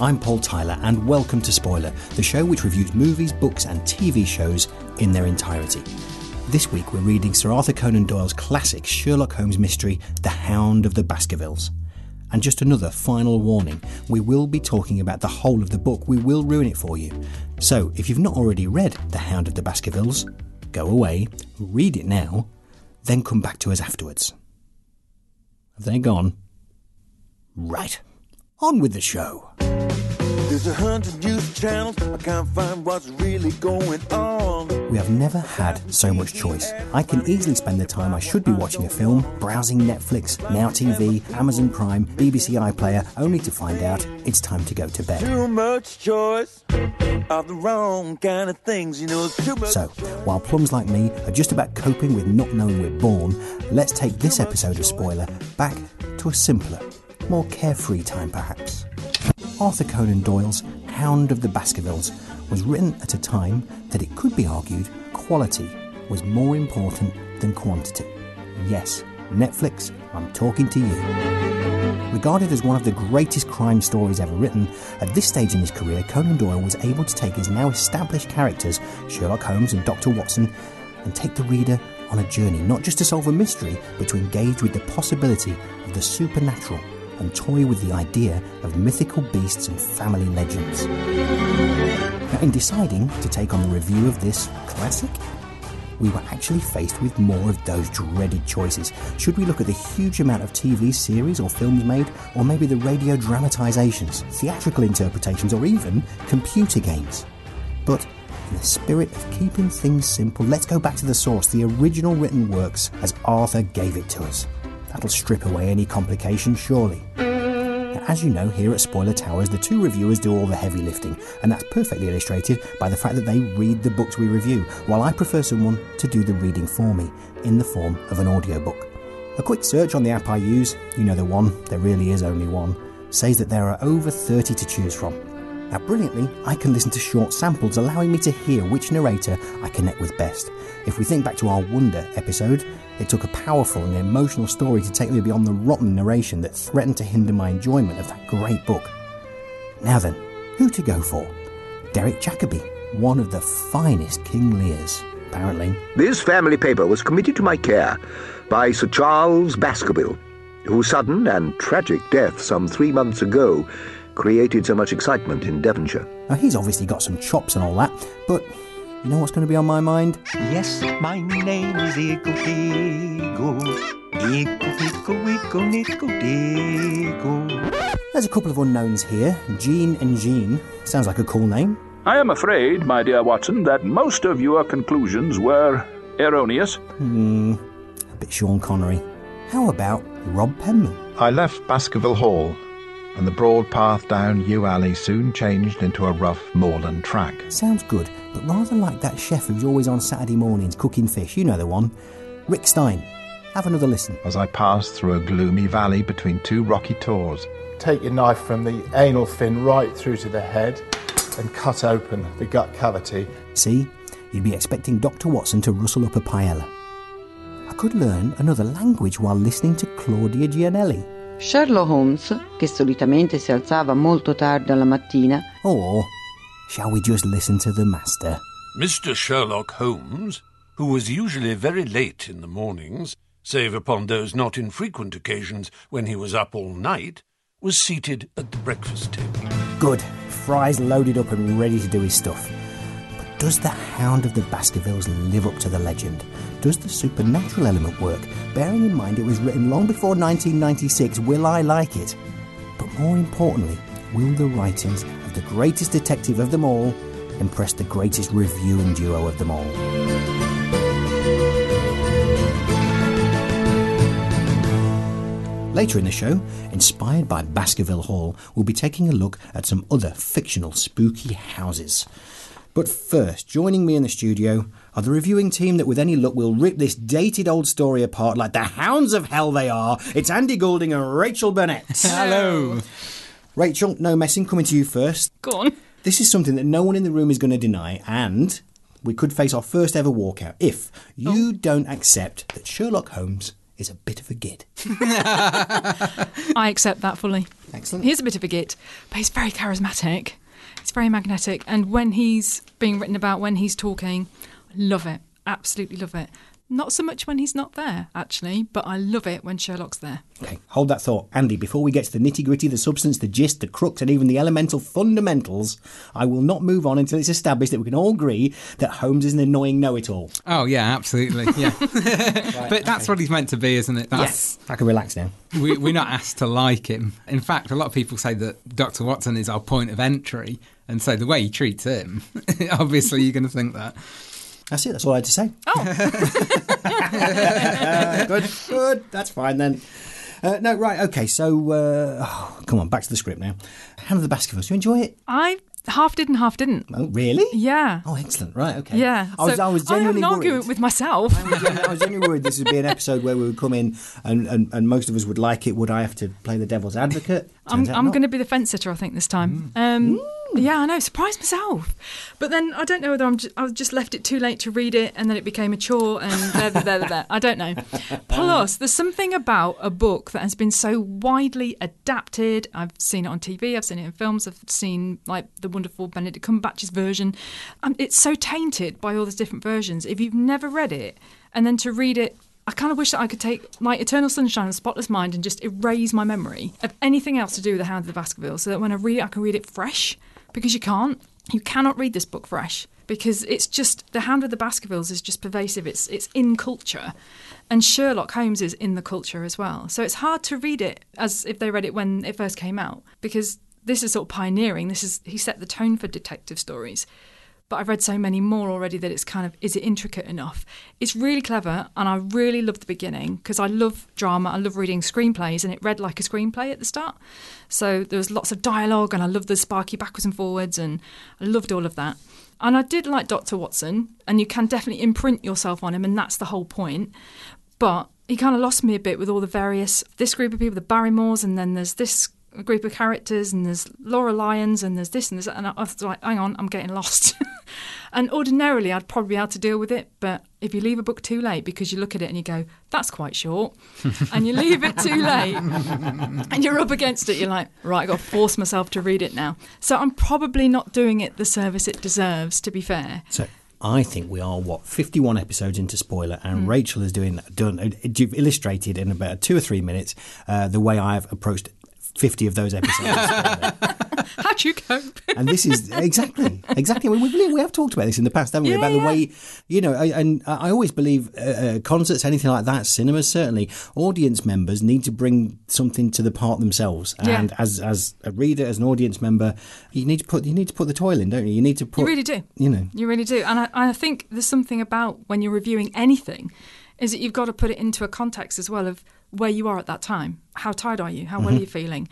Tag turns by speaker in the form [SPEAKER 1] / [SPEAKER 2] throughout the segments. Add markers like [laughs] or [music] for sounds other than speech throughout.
[SPEAKER 1] I'm Paul Tyler, and welcome to Spoiler, the show which reviews movies, books, and TV shows in their entirety. This week we're reading Sir Arthur Conan Doyle's classic Sherlock Holmes mystery, The Hound of the Baskervilles. And just another final warning we will be talking about the whole of the book, we will ruin it for you. So if you've not already read The Hound of the Baskervilles, go away, read it now, then come back to us afterwards. Have they gone? Right. On with the show.
[SPEAKER 2] There's a hundred news channels. I can't find what's really going on.
[SPEAKER 1] We have never had so much choice. I can easily spend the time I should be watching a film, browsing Netflix, Now TV, Amazon Prime, BBC iPlayer, only to find out it's time to go to bed.
[SPEAKER 2] Too much choice of the wrong kind of things. You know, too much.
[SPEAKER 1] So, while plums like me are just about coping with not knowing we're born, let's take this episode of Spoiler back to a simpler, more carefree time perhaps. Arthur Conan Doyle's Hound of the Baskervilles was written at a time that it could be argued quality was more important than quantity. Yes, Netflix, I'm talking to you. Regarded as one of the greatest crime stories ever written, at this stage in his career, Conan Doyle was able to take his now established characters, Sherlock Holmes and Dr. Watson, and take the reader on a journey not just to solve a mystery, but to engage with the possibility of the supernatural and toy with the idea of mythical beasts and family legends. Now, in deciding to take on the review of this classic, we were actually faced with more of those dreaded choices. Should we look at the huge amount of TV series or films made, or maybe the radio dramatisations, theatrical interpretations, or even computer games? But in the spirit of keeping things simple, let's go back to the source, the original written works as Arthur gave it to us. That'll strip away any complications, surely. As you know, here at Spoiler Towers, the two reviewers do all the heavy lifting, and that's perfectly illustrated by the fact that they read the books we review, while I prefer someone to do the reading for me in the form of an audiobook. A quick search on the app I use, you know the one, there really is only one, says that there are over 30 to choose from. Now, brilliantly, I can listen to short samples, allowing me to hear which narrator I connect with best. If we think back to our Wonder episode, it took a powerful and emotional story to take me beyond the rotten narration that threatened to hinder my enjoyment of that great book. Now then, who to go for? Derek Jacobi, one of the finest King Lears, apparently.
[SPEAKER 3] This family paper was committed to my care by Sir Charles Baskerville, whose sudden and tragic death some three months ago created so much excitement in Devonshire.
[SPEAKER 1] Now, he's obviously got some chops and all that, but you know what's going to be on my mind?
[SPEAKER 4] Yes, my name is Eagle Digo. Eagle, Digo, Eagle, Nico, Digo.
[SPEAKER 1] There's a couple of unknowns here. Jean and Jean. Sounds like a cool name.
[SPEAKER 5] I am afraid, my dear Watson, that most of your conclusions were erroneous.
[SPEAKER 1] Hmm, a bit Sean Connery. How about Rob Penman?
[SPEAKER 6] I left Baskerville Hall, and the broad path down Yew Alley soon changed into a rough moorland track.
[SPEAKER 1] Sounds good, but rather like that chef who's always on Saturday mornings cooking fish. You know the one. Rick Stein. Have another listen.
[SPEAKER 6] As I passed through a gloomy valley between two rocky tors,
[SPEAKER 7] Take your knife from the anal fin right through to the head and cut open the gut cavity.
[SPEAKER 1] See, you'd be expecting Dr. Watson to rustle up a paella. I could learn another language while listening to Claudia Gianelli.
[SPEAKER 8] Sherlock Holmes, che solitamente si alzava molto tardi alla mattina,
[SPEAKER 1] Or shall we just listen to the master?
[SPEAKER 9] Mr. Sherlock Holmes, who was usually very late in the mornings, save upon those not infrequent occasions when he was up all night, was seated at the breakfast table.
[SPEAKER 1] Good. Fry's loaded up and ready to do his stuff. But does the Hound of the Baskervilles live up to the legend? Does the supernatural element work? Bearing in mind it was written long before 1996, will I like it? But more importantly, will the writings of the greatest detective of them all impress the greatest reviewing duo of them all? Later in the show, inspired by Baskerville Hall, we'll be taking a look at some other fictional spooky houses. But first, joining me in the studio are the reviewing team that, with any luck, will rip this dated old story apart like the hounds of hell they are. It's Andy Goulding and Rachel Burnett. [laughs]
[SPEAKER 10] Hello.
[SPEAKER 1] Rachel, no messing, coming to you first.
[SPEAKER 10] Go on.
[SPEAKER 1] This is something that no one in the room is going to deny, and we could face our first ever walkout if oh. you don't accept that Sherlock Holmes is a bit of a git. [laughs]
[SPEAKER 10] I accept that fully.
[SPEAKER 1] Excellent.
[SPEAKER 10] He's a bit of a git, but he's very charismatic. He's very magnetic, and when he's being written about, when he's talking, love it. Absolutely love it. Not so much when he's not there, actually, but I love it when Sherlock's there.
[SPEAKER 1] Okay, hold that thought. Andy, before we get to the nitty gritty, the substance, the gist, the crux, and even the elemental fundamentals, I will not move on until it's established that we can all agree that Holmes is an annoying know it all.
[SPEAKER 11] Oh yeah, absolutely. Yeah, [laughs] but that's what he's meant to be, isn't it? That's,
[SPEAKER 1] Yes. I can relax now.
[SPEAKER 11] we, we're not asked to like him. In fact, a lot of people say that Doctor Watson is our point of entry, and so the way he treats him, [laughs] obviously, you're going to think that.
[SPEAKER 1] That's it, that's all I had to say.
[SPEAKER 10] Oh, [laughs]
[SPEAKER 1] good, good, that's fine then. Uh, no, right, okay, so, uh, oh, come on, back to the script now. Hound of the Baskervilles, do you enjoy it?
[SPEAKER 10] I half did and half didn't.
[SPEAKER 1] Oh, really?
[SPEAKER 10] Yeah.
[SPEAKER 1] Oh, excellent, right, okay.
[SPEAKER 10] Yeah.
[SPEAKER 1] I was,
[SPEAKER 10] so
[SPEAKER 1] I was genuinely
[SPEAKER 10] an argument
[SPEAKER 1] worried.
[SPEAKER 10] with myself.
[SPEAKER 1] I was genuinely worried this would be an episode where we would come in and, and, and most of us would like it. Would I have to play the devil's advocate?
[SPEAKER 10] I'm, I'm going to be the fence sitter, I think, this time. Um, yeah, I know. Surprised myself. But then I don't know whether I'm just, I just left it too late to read it and then it became a chore and there, there, there, there. I don't know. [laughs] Plus, there's something about a book that has been so widely adapted. I've seen it on TV, I've seen it in films, I've seen like the wonderful Benedict Cumberbatch's version. Um, it's so tainted by all these different versions. If you've never read it and then to read it I kind of wish that I could take my Eternal Sunshine and Spotless Mind and just erase my memory of anything else to do with the Hound of the Baskervilles so that when I read it, I can read it fresh. Because you can't. You cannot read this book fresh because it's just the Hound of the Baskervilles is just pervasive. It's it's in culture, and Sherlock Holmes is in the culture as well. So it's hard to read it as if they read it when it first came out because this is sort of pioneering. This is he set the tone for detective stories but I've read so many more already that it's kind of is it intricate enough? It's really clever, and I really love the beginning because I love drama. I love reading screenplays, and it read like a screenplay at the start. So there was lots of dialogue, and I love the sparky backwards and forwards, and I loved all of that. And I did like Dr. Watson, and you can definitely imprint yourself on him, and that's the whole point. But he kind of lost me a bit with all the various this group of people, the Barrymores, and then there's this group of characters, and there's Laura Lyons, and there's this and this, and I was like, hang on, I'm getting lost. [laughs] and ordinarily, I'd probably be able to deal with it, but if you leave a book too late because you look at it and you go, that's quite short, [laughs] and you leave it too late, [laughs] and you're up against it, you're like, right, I've got to force myself to read it now. So I'm probably not doing it the service it deserves, to be fair.
[SPEAKER 1] So I think we are what fifty one episodes into spoiler, and Rachel is doing done. You've illustrated in about two or three minutes uh, the way I've approached fifty of those episodes. [laughs]
[SPEAKER 10] How'd you cope?
[SPEAKER 1] and this is exactly exactly. Mean, we we have talked about this in the past, haven't we? about the way you know, I, and I always believe uh, uh, concerts, anything like that, cinemas certainly, audience members need to bring something to the part themselves.
[SPEAKER 10] Yeah.
[SPEAKER 1] And as as a reader, as an audience member, you need to put you need to put the toil in, don't you? You need to put
[SPEAKER 10] You really do.
[SPEAKER 1] You know,
[SPEAKER 10] You really do. And I, I think there's something about when you're reviewing anything, is that you've got to put it into a context as well of where you are at that time. How tired are you? How well are you feeling?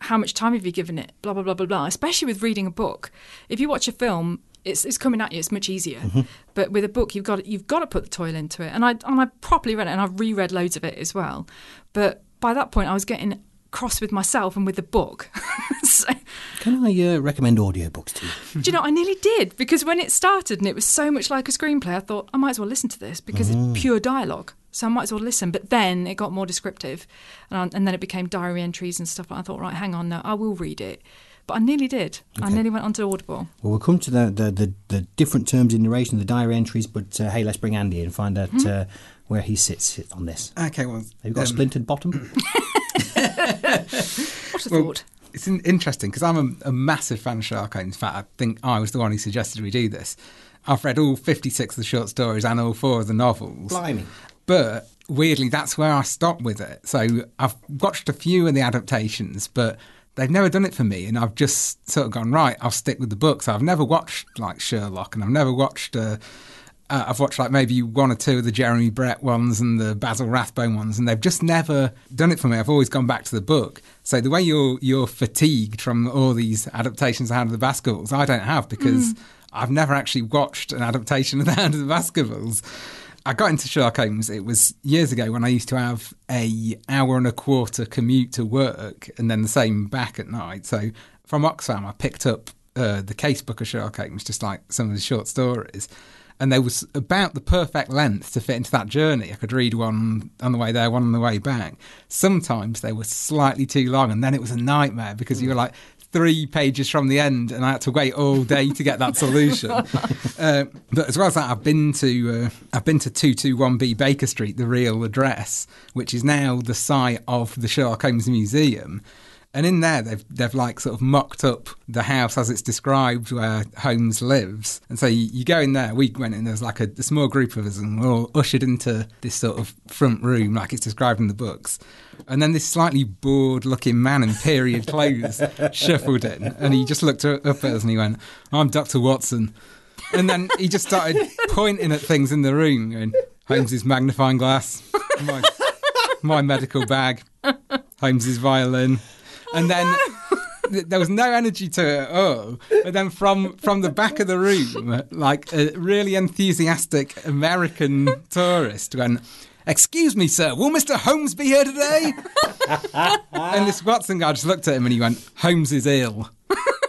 [SPEAKER 10] How much time have you given it? Blah, blah, blah, blah, blah. Especially with reading a book. If you watch a film, it's, it's coming at you. It's much easier. But with a book, you've got you've got to put the toil into it. And I and I properly read it, and I've reread loads of it as well. But by that point, I was getting cross with myself and with the book. [laughs] so,
[SPEAKER 1] can I uh, recommend audiobooks to you?
[SPEAKER 10] do you know, I nearly did because when it started and it was so much like a screenplay, I thought I might as well listen to this because
[SPEAKER 1] Mm.
[SPEAKER 10] it's pure dialogue. So I might as well listen. But then it got more descriptive, and, I, and then it became diary entries and stuff. And I thought, right, hang on, no, I will read it. But I nearly did. I nearly went onto Audible.
[SPEAKER 1] Well, we'll come to the, the, the, the different terms in narration, the diary entries, but uh, hey, let's bring Andy in and find out
[SPEAKER 10] Hmm.
[SPEAKER 1] uh, where he sits on this.
[SPEAKER 11] Okay, well,
[SPEAKER 1] Have you got a
[SPEAKER 11] um,
[SPEAKER 1] splintered bottom? [laughs]
[SPEAKER 10] What a
[SPEAKER 11] Well,
[SPEAKER 10] thought.
[SPEAKER 11] It's in- interesting because I'm a, a massive fan of Sherlock Holmes. In fact, I think I was the one who suggested we do this. I've read all 56 of the short stories and all four of the novels.
[SPEAKER 1] Blimey.
[SPEAKER 11] But weirdly, that's where I stopped with it. So I've watched a few of the adaptations, but they've never done it for me. And I've just sort of gone, right, I'll stick with the books. I've never watched like Sherlock and I've never watched. Uh, uh, I've watched like maybe one or two of the Jeremy Brett ones and the Basil Rathbone ones, and they've just never done it for me. I've always gone back to the book. So the way you're you're fatigued from all these adaptations of Hound of the Baskervilles, I don't have because I've never actually watched an adaptation of The Hound of the Baskervilles. I got into Sherlock Holmes. It was years ago when I used to have a hour and a quarter commute to work, and then the same back at night. So from Oxfam, I picked up uh, the casebook of Sherlock Holmes, just like some of the short stories. And they was about the perfect length to fit into that journey. I could read one on the way there, one on the way back. Sometimes they were slightly too long, and then it was a nightmare because you were like three pages from the end, and I had to wait all day to get that solution. [laughs] uh, but as well as that, I've been to uh, I've been to two two one B Baker Street, the real address, which is now the site of the Sherlock Holmes Museum. And in there, they've they've like sort of mocked up the house as it's described where Holmes lives. And so you, you go in there. We went in. There's like a, a small group of us, and we're all ushered into this sort of front room, like it's described in the books. And then this slightly bored-looking man in period clothes [laughs] shuffled in, and he just looked up at us and he went, "I'm Doctor Watson." And then he just started pointing at things in the room, going, "Holmes's magnifying glass, my, my medical bag, Holmes's violin." And then [laughs] th- there was no energy to it at all. But then from from the back of the room, like a really enthusiastic American [laughs] tourist went. Excuse me, sir, will Mr. Holmes be here today? [laughs] and this Watson guy just looked at him and he went, Holmes is ill.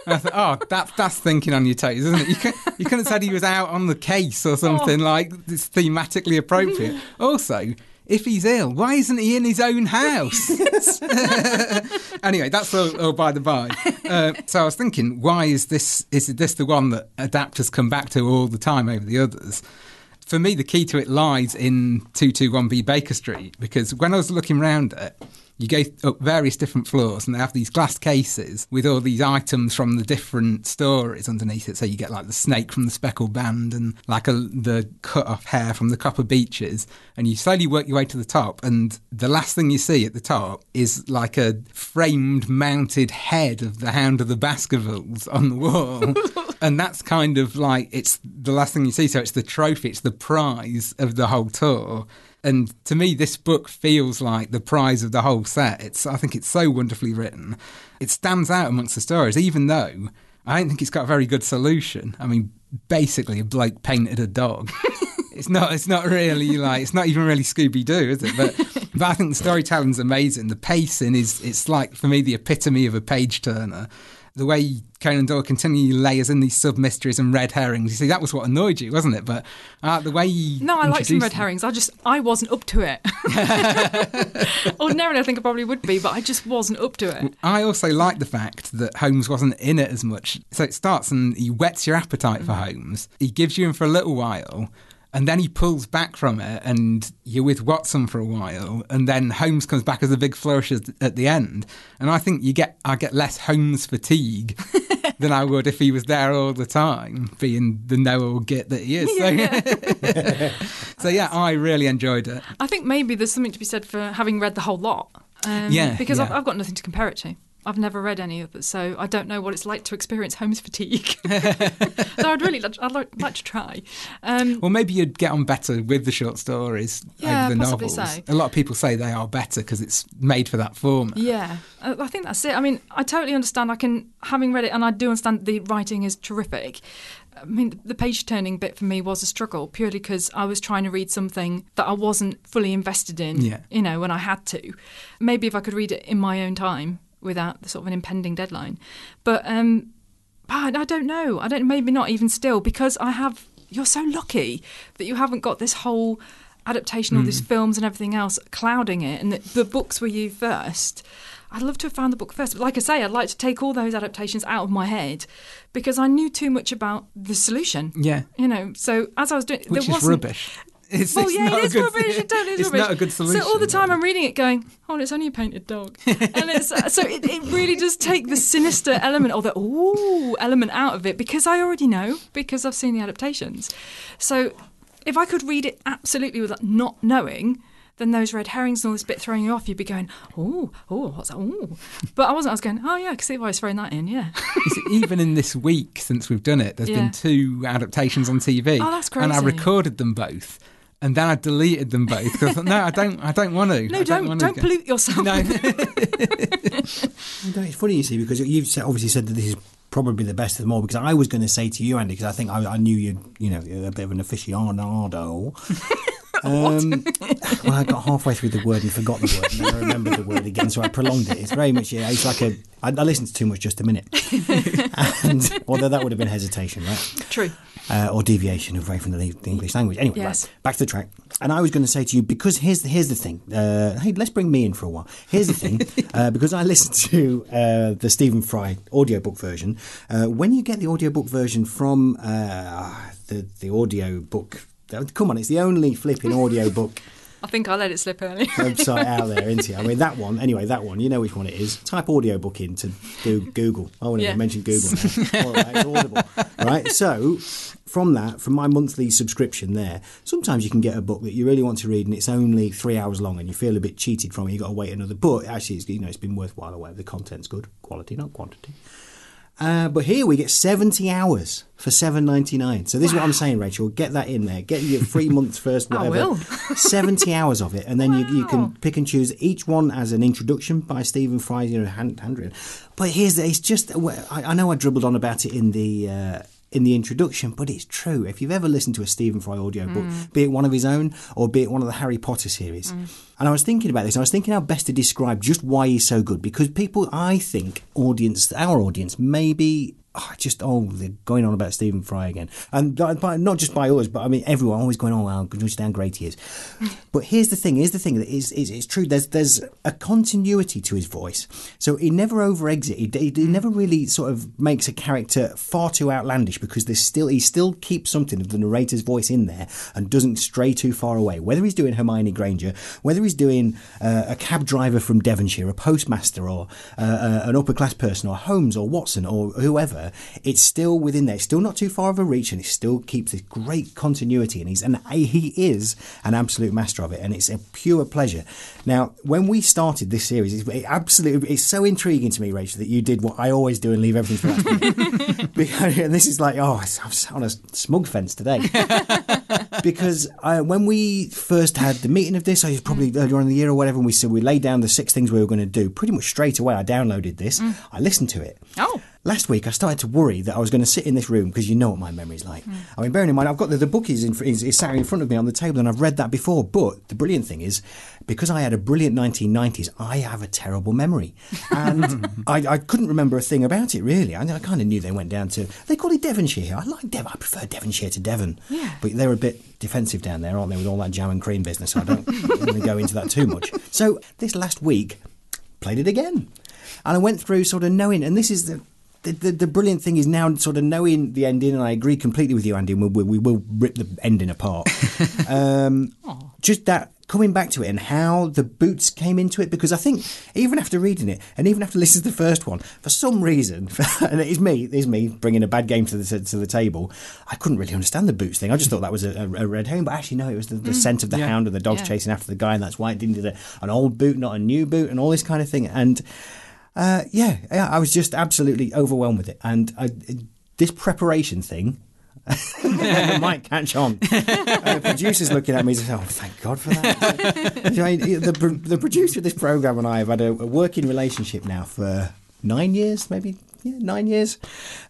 [SPEAKER 11] And I thought, oh, that, that's thinking on your toes, isn't it? You, could, you couldn't have said he was out on the case or something oh. like it's thematically appropriate. Also, if he's ill, why isn't he in his own house? [laughs] anyway, that's all, all by the by. Uh, so I was thinking, why is this? Is this the one that adapters come back to all the time over the others? For me, the key to it lies in 221B Baker Street because when I was looking around it, you go up various different floors and they have these glass cases with all these items from the different stories underneath it. So you get like the snake from the speckled band and like a, the cut off hair from the copper beeches. And you slowly work your way to the top. And the last thing you see at the top is like a framed mounted head of the Hound of the Baskervilles on the wall. [laughs] and that's kind of like it's the last thing you see. So it's the trophy, it's the prize of the whole tour. And to me, this book feels like the prize of the whole set. It's, I think it's so wonderfully written. It stands out amongst the stories, even though I don't think it's got a very good solution. I mean, basically, a bloke painted a dog. [laughs] it's not. It's not really like. It's not even really Scooby Doo, is it? But but I think the storytelling's amazing. The pacing is. It's like for me the epitome of a page turner the way Conan Doyle continually layers in these sub mysteries and red herrings. You see, that was what annoyed you, wasn't it? But uh, the way he
[SPEAKER 10] No, I like some red herrings. I just I wasn't up to it. [laughs] Ordinarily, I think I probably would be, but I just wasn't up to it.
[SPEAKER 11] I also like the fact that Holmes wasn't in it as much. So it starts and he whets your appetite for Holmes. He gives you him for a little while. And then he pulls back from it, and you're with Watson for a while, and then Holmes comes back as a big flourish at the end. And I think you get I get less Holmes fatigue [laughs] than I would if he was there all the time, being the know-all git that he is. So, [laughs] so yeah, I really enjoyed it.
[SPEAKER 10] I think maybe there's something to be said for having read the whole lot. Um,
[SPEAKER 11] Yeah,
[SPEAKER 10] because I've. I've got nothing to compare it to. I've never read any of it, so I don't know what it's like to experience Holmes fatigue. [laughs] [laughs] so I'd really, like- I'd like, like to try. Um,
[SPEAKER 11] Well, maybe you'd get on better with the short stories
[SPEAKER 10] Yeah,
[SPEAKER 11] over the novels.
[SPEAKER 10] so.
[SPEAKER 11] A lot of people say they are better because it's made for that format.
[SPEAKER 10] Yeah, I I think that's it. I mean, I totally understand. I can, having read it, and I do understand the writing is terrific. I mean, the page turning bit for me was a struggle purely because I was trying to read something that I wasn't fully invested in,
[SPEAKER 11] Yeah.
[SPEAKER 10] you know, when I had to. Maybe if I could read it in my own time without the sort of an impending deadline. But um, but I don't know. I don't, maybe not even still, because I have, you're so lucky that you haven't got this whole adaptation, all these
[SPEAKER 11] Mm.
[SPEAKER 10] films and everything else clouding it, and that the books were you first. I'd love to have found the book first. But like I say, I'd like to take all those adaptations out of my head because I knew too much about the solution.
[SPEAKER 11] Yeah.
[SPEAKER 10] You know, so as I was doing,
[SPEAKER 11] Which
[SPEAKER 10] there
[SPEAKER 11] is
[SPEAKER 10] wasn't,
[SPEAKER 11] rubbish. It's,
[SPEAKER 10] well,
[SPEAKER 11] it's
[SPEAKER 10] yeah, it
[SPEAKER 11] good,
[SPEAKER 10] rubbish. It totally is
[SPEAKER 11] it's
[SPEAKER 10] rubbish.
[SPEAKER 11] not a good solution.
[SPEAKER 10] So all the time I'm reading it, going, "Oh, it's only a painted dog," and it's uh, so it, it really does take the sinister element or the ooh element out of it because I already know because I've seen the adaptations. So if I could read it absolutely without not knowing. Then those red herrings and all this bit throwing you off, you'd be going, oh, oh, what's that? Oh, but I wasn't. I was going, oh yeah, I can see why he's throwing that in. Yeah, [laughs]
[SPEAKER 11] even in this week since we've done it, there's
[SPEAKER 10] Yeah.
[SPEAKER 11] been two adaptations on TV.
[SPEAKER 10] Oh, that's
[SPEAKER 11] And I recorded them both. And then I deleted them both because I thought, no, I don't, I don't want to.
[SPEAKER 10] No,
[SPEAKER 11] I
[SPEAKER 10] don't
[SPEAKER 11] wanna
[SPEAKER 10] don't
[SPEAKER 11] go-
[SPEAKER 10] pollute yourself.
[SPEAKER 11] No. [laughs]
[SPEAKER 1] No, it's funny you see because you've said- obviously said that this is probably the best of them all. Because I was going to say to you, Andy, because I think I, I knew you, you know, you're a bit of an aficionado. [laughs] Um, [laughs] well, [laughs] I got halfway through the word and forgot the word, and then I remembered the word again, so I prolonged it. It's very much, yeah, it's like a. I, I listened to too much just a minute, [laughs] and although that would have been hesitation, right?
[SPEAKER 10] True.
[SPEAKER 1] uh, or deviation away from the, the English language. Anyway,
[SPEAKER 10] Yes.
[SPEAKER 1] right, back to the track. And I was going to say to you because here's the, here's the thing. Uh, hey, let's bring me in for a while. Here's the thing, uh, because I listened to uh, the Stephen Fry audiobook version. Uh, when you get the audiobook version from uh, the the audiobook, come on, it's the only flipping audiobook [laughs]
[SPEAKER 10] I think I let it slip early.
[SPEAKER 1] website out there, isn't it? I mean, that one, anyway, that one, you know which one it is. Type audiobook into do Google. I won't
[SPEAKER 10] Yeah.
[SPEAKER 1] even mention Google now. All right, it's audible. Right? So, from that, from my monthly subscription there, sometimes you can get a book that you really want to read and it's only three hours long and you feel a bit cheated from it. You've got to wait another. But actually, it's, you know, it's been worthwhile away. The content's good. Quality, not quantity. Uh, but here we get 70 hours for 7.99. So this is what I'm saying, Rachel. Get that in there. Get your free month first, [laughs] whatever.
[SPEAKER 10] will. [laughs]
[SPEAKER 1] 70 hours of it, and then you, you can pick and choose each one as an introduction by Stephen Fry, you know, hand, handwritten. But here's the, it's just I, I know I dribbled on about it in the. Uh, in the introduction, but it's true. If you've ever listened to a Stephen Fry audiobook,
[SPEAKER 10] Mm.
[SPEAKER 1] be it one of his own or be it one of the Harry Potter series, and I was thinking about this, and I was thinking how best to describe just why he's so good. Because people, I think, audience, our audience, maybe oh, just oh, they're going on about Stephen Fry again, and by, by- not just by us, but I mean everyone always going, oh, well, just how great he is. [laughs] but here's the thing: here's the thing that is, is it's true. There's there's a continuity to his voice, so he never over exit. He, he, he never really sort of makes a character far too outlandish because there's still he still keeps something of the narrator's voice in there and doesn't stray too far away. Whether he's doing Hermione Granger, whether he's doing uh, a cab driver from Devonshire, a postmaster, or uh, uh, an upper class person, or Holmes, or Watson, or whoever, it's still within there. It's still not too far of a reach, and it still keeps this great continuity. And he's and he is an absolute master of it, and it's a pure pleasure. Now, when we started this series, it's it absolutely it's so intriguing to me, Rachel, that you did what I always do and leave everything for last. [laughs] Because- and this is like, oh, I'm on a smug fence today [laughs] because I, when we first had the meeting of this, I was probably earlier on in the year or whatever, and we said we laid down the six things we were going to do. Pretty much straight away, I downloaded this. Mm. I listened to it.
[SPEAKER 10] Oh.
[SPEAKER 1] Last week, I started to worry that I was going to sit in this room because you know what my memory's like. Hmm. I mean, bearing in mind, I've got the, the book is, in, is, is sat in front of me on the table, and I've read that before. But the brilliant thing is, because I had a brilliant 1990s, I have a terrible memory, and [laughs] I, I couldn't remember a thing about it really. I, I kind of knew they went down to they call it Devonshire. here. I like Devon. I prefer Devonshire to Devon.
[SPEAKER 10] Yeah.
[SPEAKER 1] But they're a bit defensive down there, aren't they, with all that jam and cream business? I don't want to go into that too much. So this last week, played it again, and I went through sort of knowing, and this is the. The, the, the brilliant thing is now sort of knowing the ending, and I agree completely with you, Andy. And we, we, we will rip the ending apart. [laughs] um, just that coming back to it and how the boots came into it, because I think even after reading it and even after listening to the first one, for some reason, [laughs] and it is me, it is me bringing a bad game to the to the table. I couldn't really understand the boots thing. I just thought that was a, a, red herring, but actually no, it was the, the scent of the
[SPEAKER 11] Yeah.
[SPEAKER 1] hound and the dogs
[SPEAKER 10] Yeah.
[SPEAKER 1] chasing after the guy, and that's why it didn't do an old boot, not a new boot, and all this kind of thing. And uh, yeah, yeah, I was just absolutely overwhelmed with it. And I, this preparation thing [laughs] might catch on. The [laughs] producer's looking at me and says, "Oh, thank God for that." I mean, the, the producer of this program and I have had a, a working relationship now for nine years, maybe yeah, nine years,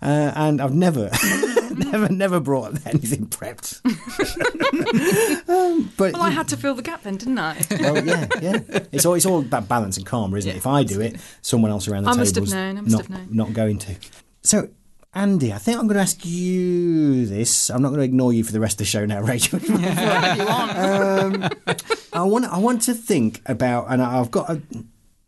[SPEAKER 1] uh, and I've never, [laughs] never, never brought anything prepped. [laughs] um, but
[SPEAKER 10] Well, I had to fill the gap then, didn't I?
[SPEAKER 1] well, yeah, yeah. It's all, it's all about balance and karma, isn't it? If I do it, someone else around the
[SPEAKER 10] I
[SPEAKER 1] table
[SPEAKER 10] must have known, I must
[SPEAKER 1] not,
[SPEAKER 10] have known.
[SPEAKER 1] not going to. So, Andy, I think I'm going to ask you this. I'm not going to ignore you for the rest of the show now, [laughs] Rachel. um, I want I want to think about, and I've got a,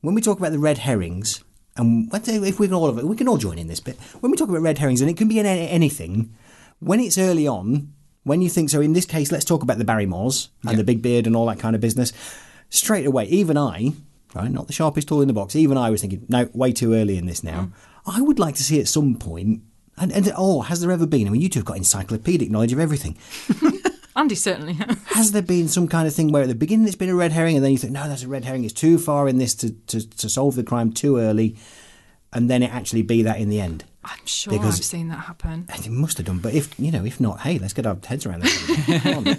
[SPEAKER 1] when we talk about the red herrings, and if we can all of it, we can all join in this bit. When we talk about red herrings, and it can be in anything, when it's early on, when you think so. In this case, let's talk about the Barrymores and the big beard and all that kind of business. Straight away, even I, right, not the sharpest tool in the box, even I was thinking, no, way too early in this now. Mm. I would like to see at some point. And, and oh, has there ever been? I mean, you two have got encyclopedic knowledge of everything. [laughs]
[SPEAKER 10] Andy certainly has.
[SPEAKER 1] Has there been some kind of thing where at the beginning it's been a red herring and then you think, no, that's a red herring, it's too far in this to, to, to solve the crime too early, and then it actually be that in the end?
[SPEAKER 10] I'm sure
[SPEAKER 1] Because-
[SPEAKER 10] I've seen that happen.
[SPEAKER 1] It must have done, but if you know, if not, hey, let's get our heads around this. [laughs] Come on,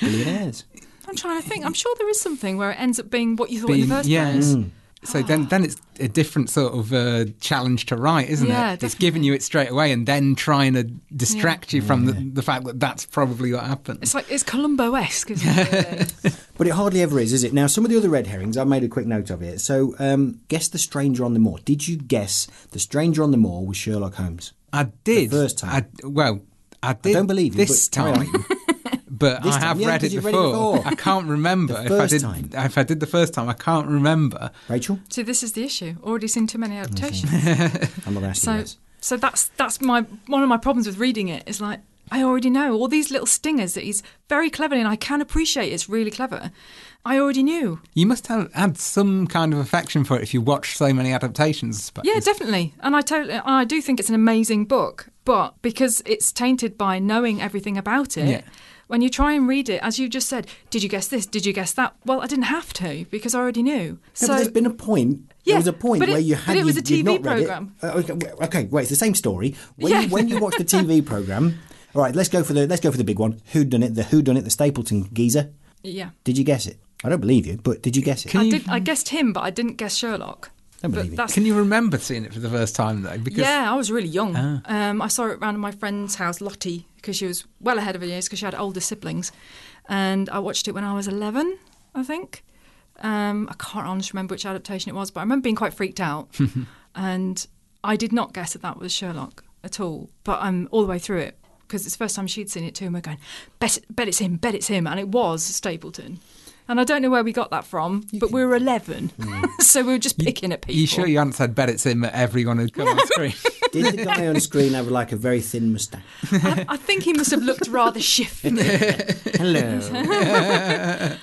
[SPEAKER 1] billionaires.
[SPEAKER 10] I'm trying to think. I'm sure there is something where it ends up being what you thought in
[SPEAKER 11] Being-
[SPEAKER 10] the first
[SPEAKER 11] yeah.
[SPEAKER 10] place.
[SPEAKER 1] Mm.
[SPEAKER 11] So then, then it's a different sort of uh, challenge to write, isn't
[SPEAKER 10] Yeah,
[SPEAKER 11] it? It's giving you it straight away and then trying to distract you from the, the fact that that's probably what happened.
[SPEAKER 10] It's like it's Columbo-esque, isn't it? really? [laughs]
[SPEAKER 1] But it hardly ever is, is it? Now, some of the other red herrings, I've made a quick note of it. So, um, guess the stranger on the moor. Did you guess the stranger on the moor was Sherlock Holmes?
[SPEAKER 11] I did.
[SPEAKER 1] The first time.
[SPEAKER 11] I, well, I did.
[SPEAKER 1] don't believe you,
[SPEAKER 11] this
[SPEAKER 1] but
[SPEAKER 11] time. [laughs] But
[SPEAKER 1] This
[SPEAKER 11] I
[SPEAKER 1] time,
[SPEAKER 11] have
[SPEAKER 1] yeah,
[SPEAKER 11] read,
[SPEAKER 1] because
[SPEAKER 11] it before.
[SPEAKER 1] read it before.
[SPEAKER 11] I can't remember [laughs]
[SPEAKER 1] The
[SPEAKER 11] if I did.
[SPEAKER 1] time.
[SPEAKER 11] If I did the first time, I can't remember.
[SPEAKER 1] Rachel,
[SPEAKER 10] See, this is the issue. Already seen too many adaptations. [laughs]
[SPEAKER 1] I'm not asking
[SPEAKER 10] so,
[SPEAKER 1] this.
[SPEAKER 10] so that's that's my one of my problems with reading it. Is like I already know all these little stingers that he's very clever in. I can appreciate it's really clever. I already knew.
[SPEAKER 11] You must have had some kind of affection for it if you watch so many adaptations. I.
[SPEAKER 10] Yeah, definitely. And I totally, I do think it's an amazing book. But because it's tainted by knowing everything about it,
[SPEAKER 11] Yeah.
[SPEAKER 10] When you try and read it, as you just said, did you guess this? Did you guess that? Well, I didn't have to because I already knew.
[SPEAKER 1] No,
[SPEAKER 10] so
[SPEAKER 1] there's been a point.
[SPEAKER 10] Yeah,
[SPEAKER 1] there was a point
[SPEAKER 10] but it-
[SPEAKER 1] where you
[SPEAKER 10] but
[SPEAKER 1] had.
[SPEAKER 10] it was
[SPEAKER 1] you-
[SPEAKER 10] a TV
[SPEAKER 1] not read it.
[SPEAKER 10] programme.
[SPEAKER 1] Uh, okay, w- okay, wait. It's the same story. When
[SPEAKER 10] Yeah.
[SPEAKER 1] you when you watch the TV [laughs] program. All right, let's go for the let's go for the big one. Who done it? The Who done it? The Stapleton geezer.
[SPEAKER 10] yeah.
[SPEAKER 1] Did you guess it? I don't believe you, but did you guess it?
[SPEAKER 10] I did. I guessed him, but I didn't guess Sherlock.
[SPEAKER 1] Don't
[SPEAKER 10] But
[SPEAKER 1] believe
[SPEAKER 10] that's
[SPEAKER 11] Can you remember seeing it for the first time though? Because
[SPEAKER 10] yeah, I was really young.
[SPEAKER 11] Ah.
[SPEAKER 10] Um, I saw it around my friend's house, Lottie, because she was well ahead of her years because she had older siblings, and I watched it when I was eleven, I think. Um, I can't honestly remember which adaptation it was, but I remember being quite freaked out, [laughs] and I did not guess that that was Sherlock at all. But I'm all the way through it because it's the first time she'd seen it too, and we're going, bet, bet it's him, bet it's him, and it was Stapleton. And I don't know where we got that from, but we were 11, [laughs] so we were just picking at people.
[SPEAKER 11] you sure you hadn't said bet it's him at everyone who'd come on [laughs] screen? [laughs]
[SPEAKER 1] Did the guy on screen have like a very thin moustache?
[SPEAKER 10] I, I think he must have looked rather shifty.
[SPEAKER 1] Hello.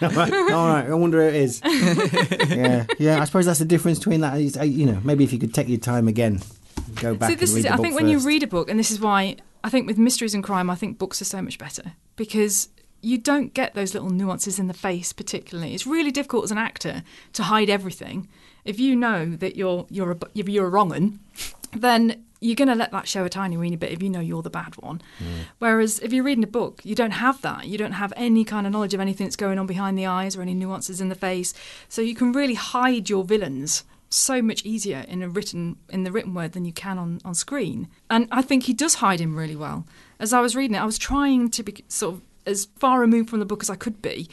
[SPEAKER 1] all, right, all right, I wonder who it is. yeah, yeah. I suppose that's the difference between that. is, uh, You know, maybe if you could take your time again, go back
[SPEAKER 10] See, this
[SPEAKER 1] and read
[SPEAKER 10] is
[SPEAKER 1] the
[SPEAKER 10] it. I
[SPEAKER 1] book
[SPEAKER 10] think when you read a book, and this is why I think with mysteries and crime, I think books are so much better because you don't get those little nuances in the face, particularly. It's really difficult as an actor to hide everything. If you know that you're you're a if you're a wrong un, then you're going to let that show a tiny weeny bit if you know you're the bad one. Mm. Whereas if you're reading a book, you don't have that. You don't have any kind of knowledge of anything that's going on behind the eyes or any nuances in the face. So you can really hide your villains so much easier in a written in the written word than you can on, on screen. And I think he does hide him really well. As I was reading it, I was trying to be sort of as far removed from the book as I could be.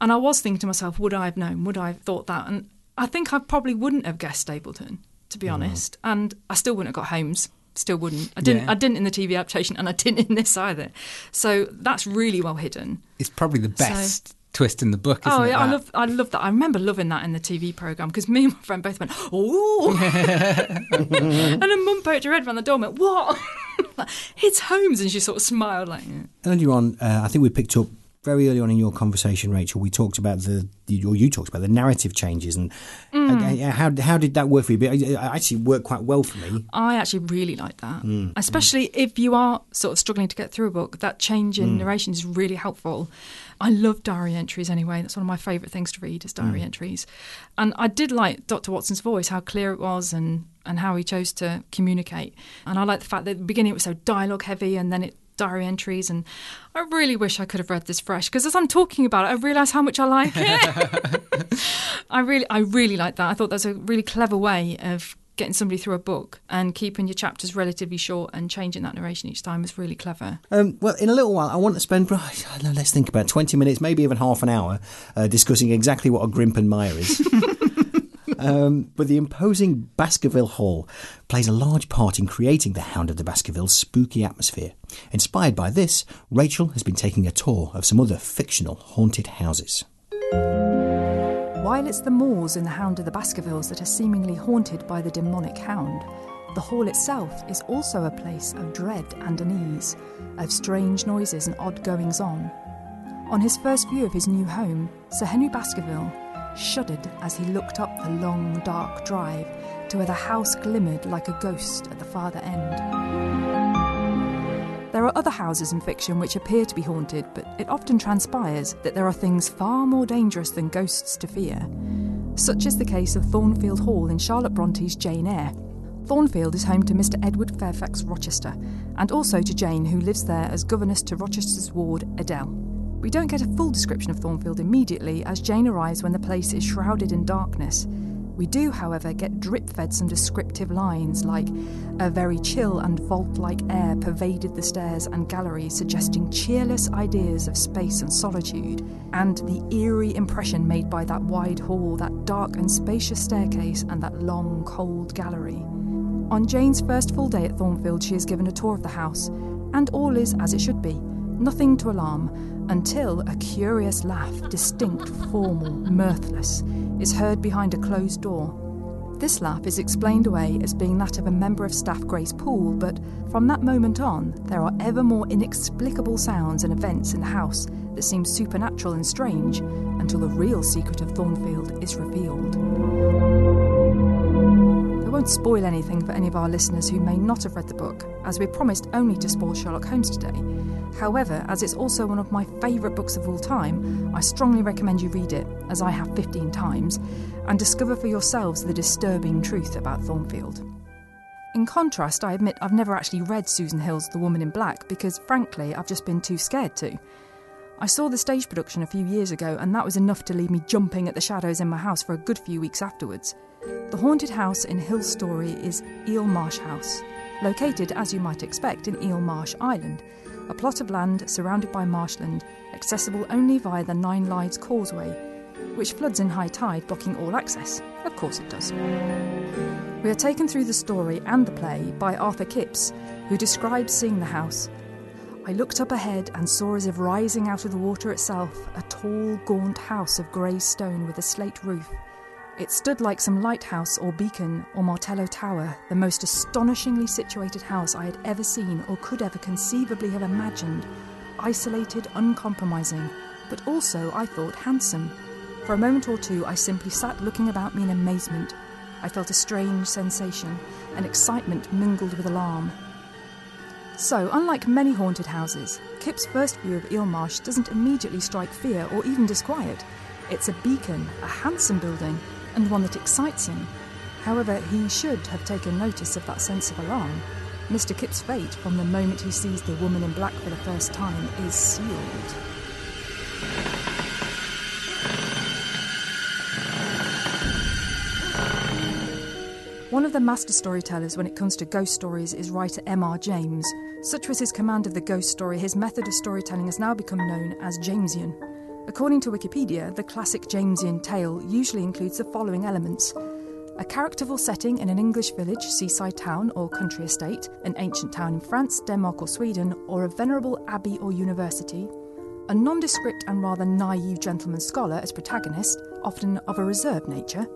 [SPEAKER 10] And I was thinking to myself, would I have known? Would I have thought that? And I think I probably wouldn't have guessed Stapleton, to be mm. honest. And I still wouldn't have got Holmes. Still wouldn't. I didn't.
[SPEAKER 11] Yeah.
[SPEAKER 10] I didn't in the TV adaptation, and I didn't in this either. So that's really well hidden.
[SPEAKER 11] It's probably the best twist in the book, isn't
[SPEAKER 10] oh
[SPEAKER 11] it?
[SPEAKER 10] yeah, I love. I love that. I remember loving that in the TV program because me and my friend both went, "Oh!" [laughs] [laughs] and then Mum poked her head around the door and went, "What?" Like, [laughs] it's Holmes, and she sort of smiled like. "Yeah."
[SPEAKER 1] earlier on, uh, I think we picked up very early on in your conversation, Rachel. We talked about the, or you talked about the narrative changes, and
[SPEAKER 10] Mm.
[SPEAKER 1] uh, how how did that work for you? But it it actually worked quite well for me.
[SPEAKER 10] I actually really like that,
[SPEAKER 1] Mm.
[SPEAKER 10] especially if you are sort of struggling to get through a book. That change in
[SPEAKER 1] Mm.
[SPEAKER 10] narration is really helpful. I love diary entries anyway. That's one of my favourite things to read is diary
[SPEAKER 1] Mm.
[SPEAKER 10] entries, and I did like Dr. Watson's voice, how clear it was, and and how he chose to communicate. And I like the fact that at the beginning it was so dialogue heavy, and then it diary entries. And I really wish I could have read this fresh because as I'm talking about it, I realise how much I like it. [laughs] I really, I really like that. I thought that's a really clever way of getting somebody through a book and keeping your chapters relatively short and changing that narration each time is really clever.
[SPEAKER 1] Um, well, in a little while, I want to spend, know, let's think about 20 minutes, maybe even half an hour, uh, discussing exactly what a Grimpen Mire is. [laughs] um, but the imposing Baskerville Hall plays a large part in creating the Hound of the Baskervilles spooky atmosphere. Inspired by this, Rachel has been taking a tour of some other fictional haunted houses.
[SPEAKER 12] While it's the moors in the Hound of the Baskervilles that are seemingly haunted by the demonic hound, the hall itself is also a place of dread and unease, of strange noises and odd goings on. On his first view of his new home, Sir Henry Baskerville shuddered as he looked up the long, dark drive to where the house glimmered like a ghost at the farther end. There are other houses in fiction which appear to be haunted, but it often transpires that there are things far more dangerous than ghosts to fear. Such is the case of Thornfield Hall in Charlotte Bronte's Jane Eyre.
[SPEAKER 10] Thornfield is home to Mr. Edward Fairfax Rochester, and also to Jane, who lives there as governess to Rochester's ward, Adele. We don't get a full description of Thornfield immediately, as Jane arrives when the place is shrouded in darkness. We do, however, get drip fed some descriptive lines like a very chill and vault like air pervaded the stairs and gallery, suggesting cheerless ideas of space and solitude, and the eerie impression made by that wide hall, that dark and spacious staircase, and that long, cold gallery. On Jane's first full day at Thornfield, she is given a tour of the house, and all is as it should be. Nothing to alarm, until a curious laugh, distinct, formal, mirthless, is heard behind a closed door. This laugh is explained away as being that of a member of staff Grace Poole, but from that moment on, there are ever more inexplicable sounds and events in the house that seem supernatural and strange until the real secret of Thornfield is revealed. Won't spoil anything for any of our listeners who may not have read the book, as we promised only to spoil Sherlock Holmes today. However, as it's also one of my favourite books of all time, I strongly recommend you read it, as I have 15 times, and discover for yourselves the disturbing truth about Thornfield. In contrast, I admit I've never actually read Susan Hill's The Woman in Black because, frankly, I've just been too scared to. I saw the stage production a few years ago, and that was enough to leave me jumping at the shadows in my house for a good few weeks afterwards. The haunted house in Hill's story is Eel Marsh House, located, as you might expect, in Eel Marsh Island, a plot of land surrounded by marshland, accessible only via the Nine Lives Causeway, which floods in high tide, blocking all access. Of course it does. We are taken through the story and the play by Arthur Kipps, who describes seeing the house. I looked up ahead and saw as if rising out of the water itself a tall, gaunt house of grey stone with a slate roof. It stood like some lighthouse or beacon or Martello Tower, the most astonishingly situated house I had ever seen or could ever conceivably have imagined. Isolated, uncompromising, but also, I thought, handsome. For a moment or two, I simply sat looking about me in amazement. I felt a strange sensation, an excitement mingled with alarm. So, unlike many haunted houses, Kipps' first view of Eelmarsh doesn't immediately strike fear or even disquiet. It's a beacon, a handsome building, and one that excites him. However, he should have taken notice of that sense of alarm. Mr. Kipps' fate, from the moment he sees the woman in black for the first time, is sealed. One of the master storytellers when it comes to ghost stories is writer M.R. James. Such was his command of the ghost story, his method of storytelling has now become known as Jamesian. According to Wikipedia, the classic Jamesian tale usually includes the following elements. A characterful setting in an English village, seaside town, or country estate, an ancient town in France, Denmark, or Sweden, or a venerable abbey or university, a nondescript and rather naive gentleman scholar as protagonist, often of a reserved nature,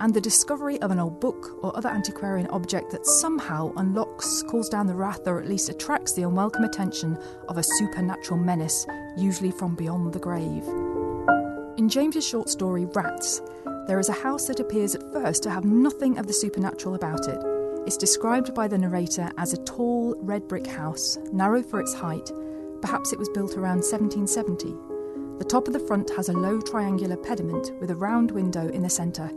[SPEAKER 10] and the discovery of an old book or other antiquarian object that somehow unlocks, calls down the wrath, or at least attracts the unwelcome attention of a supernatural menace, usually from beyond the grave. In James's short story Rats, there is a house that appears at first to have nothing of the supernatural about it. It's described by the narrator as a tall red brick house, narrow for its height. Perhaps it was built around 1770. The top of the front has a low triangular pediment with a round window in the centre.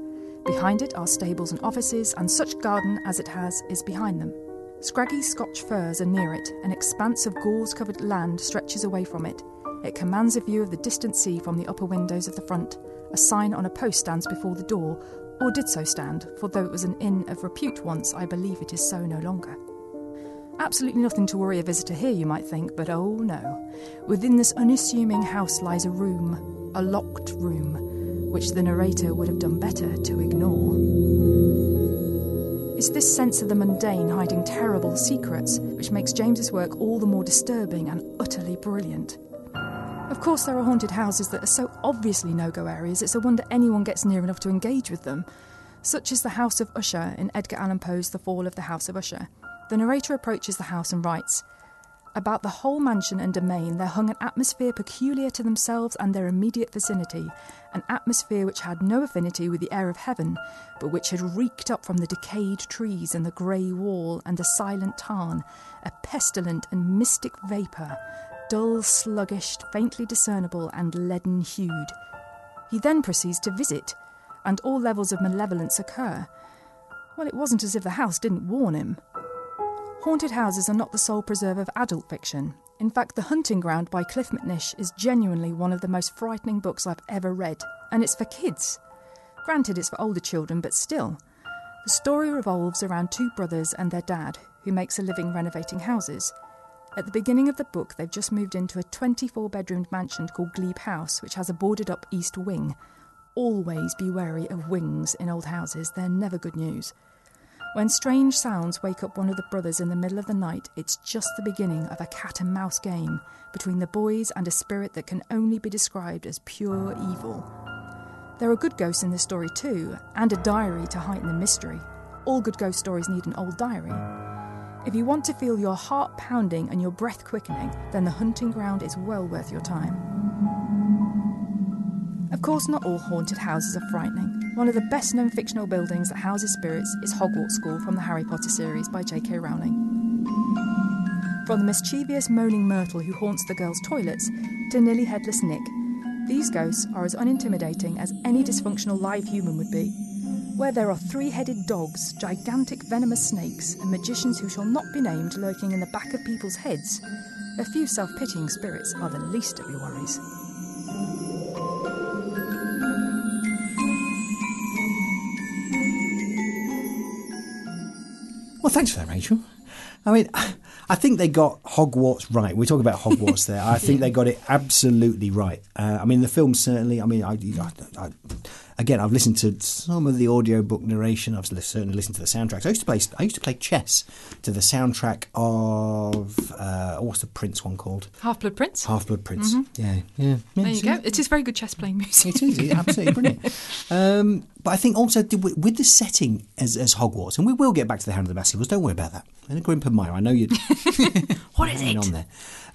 [SPEAKER 10] Behind it are stables and offices, and such garden as it has is behind them. Scraggy Scotch firs are near it, an expanse of gorse covered land stretches away from it. It commands a view of the distant sea from the upper windows of the front. A sign on a post stands before the door, or did so stand, for though it was an inn of repute once, I believe it is so no longer. Absolutely nothing to worry a visitor here, you might think, but oh no. Within this unassuming house lies a room, a locked room which the narrator would have done better to ignore. It's this sense of the mundane hiding terrible secrets which makes James's work all the more disturbing and utterly brilliant. Of course, there are haunted houses that are so obviously no go areas, it's a wonder anyone gets near enough to engage with them, such as the House of Usher in Edgar Allan Poe's The Fall of the House of Usher. The narrator approaches the house and writes, about the whole mansion and domain there hung an atmosphere peculiar to themselves and their immediate vicinity, an atmosphere which had no affinity with the air of heaven, but which had reeked up from the decayed trees and the grey wall and the silent tarn, a pestilent and mystic vapour, dull, sluggish, faintly discernible, and leaden hued. He then proceeds to visit, and all levels of malevolence occur. Well, it wasn't as if the house didn't warn him. Haunted houses are not the sole preserve of adult fiction. In fact, The Hunting Ground by Cliff McNish is genuinely one of the most frightening books I've ever read, and it's for kids. Granted, it's for older children, but still. The story revolves around two brothers and their dad, who makes a living renovating houses. At the beginning of the book, they've just moved into a 24 bedroomed mansion called Glebe House, which has a boarded up east wing. Always be wary of wings in old houses, they're never good news. When strange sounds wake up one of the brothers in the middle of the night, it's just the beginning of a cat and mouse game between the boys and a spirit that can only be described as pure evil. There are good ghosts in this story too, and a diary to heighten the mystery. All good ghost stories need an old diary. If you want to feel your heart pounding and your breath quickening, then The Hunting Ground is well worth your time. Of course, not all haunted houses are frightening. One of the best known fictional buildings that houses spirits is Hogwarts School from the Harry Potter series by J.K. Rowling. From the mischievous moaning Myrtle who haunts the girls' toilets to nearly headless Nick, these ghosts are as unintimidating as any dysfunctional live human would be. Where there are three headed dogs, gigantic venomous snakes, and magicians who shall not be named lurking in the back of people's heads, a few self pitying spirits are the least of your worries.
[SPEAKER 1] Thanks for that, Rachel. I mean, I think they got Hogwarts right. We talk about Hogwarts there. I [laughs] think they got it absolutely right. Uh, I mean, the film certainly. I mean, I, I, I, again, I've listened to some of the audiobook narration. I've certainly listened to the soundtracks. I used to play. I used to play chess to the soundtrack of uh, what's the Prince one called?
[SPEAKER 13] Half Blood Prince.
[SPEAKER 1] Half Blood Prince.
[SPEAKER 13] Mhm.
[SPEAKER 1] Yeah, yeah.
[SPEAKER 13] There you go. It is very good chess playing music.
[SPEAKER 1] It is absolutely brilliant. [laughs] Um, but I think also with the setting as, as Hogwarts, and we will get back to the Hound of the Baskervilles. Don't worry about that. And the Grimpen Mire, I know you. [laughs] what is it on there?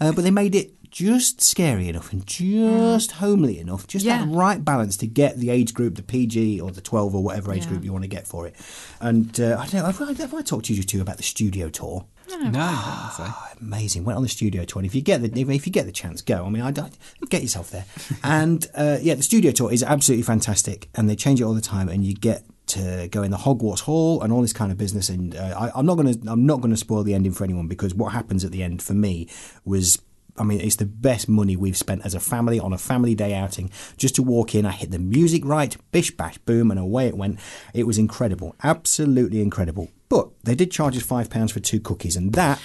[SPEAKER 1] Uh, but they made it just scary enough and just homely enough, just that right balance to get the age group, the PG or the twelve or whatever age
[SPEAKER 13] Yeah.
[SPEAKER 1] group you want to get for it. And uh, I don't know. Have I, have I talked to you two about the studio tour?
[SPEAKER 11] No, I so.
[SPEAKER 1] amazing. Went on the studio tour. And if you get the if, if you get the chance, go. I mean, I don't get yourself there. [laughs] and uh, yeah, the studio tour is absolutely fantastic, and they change it all the time, and you get to go in the Hogwarts Hall and all this kind of business. And uh, I, I'm not going to I'm not going to spoil the ending for anyone because what happens at the end for me was. I mean, it's the best money we've spent as a family on a family day outing. Just to walk in, I hit the music right, bish bash boom, and away it went. It was incredible, absolutely incredible. But they did charge us five pounds for two cookies, and that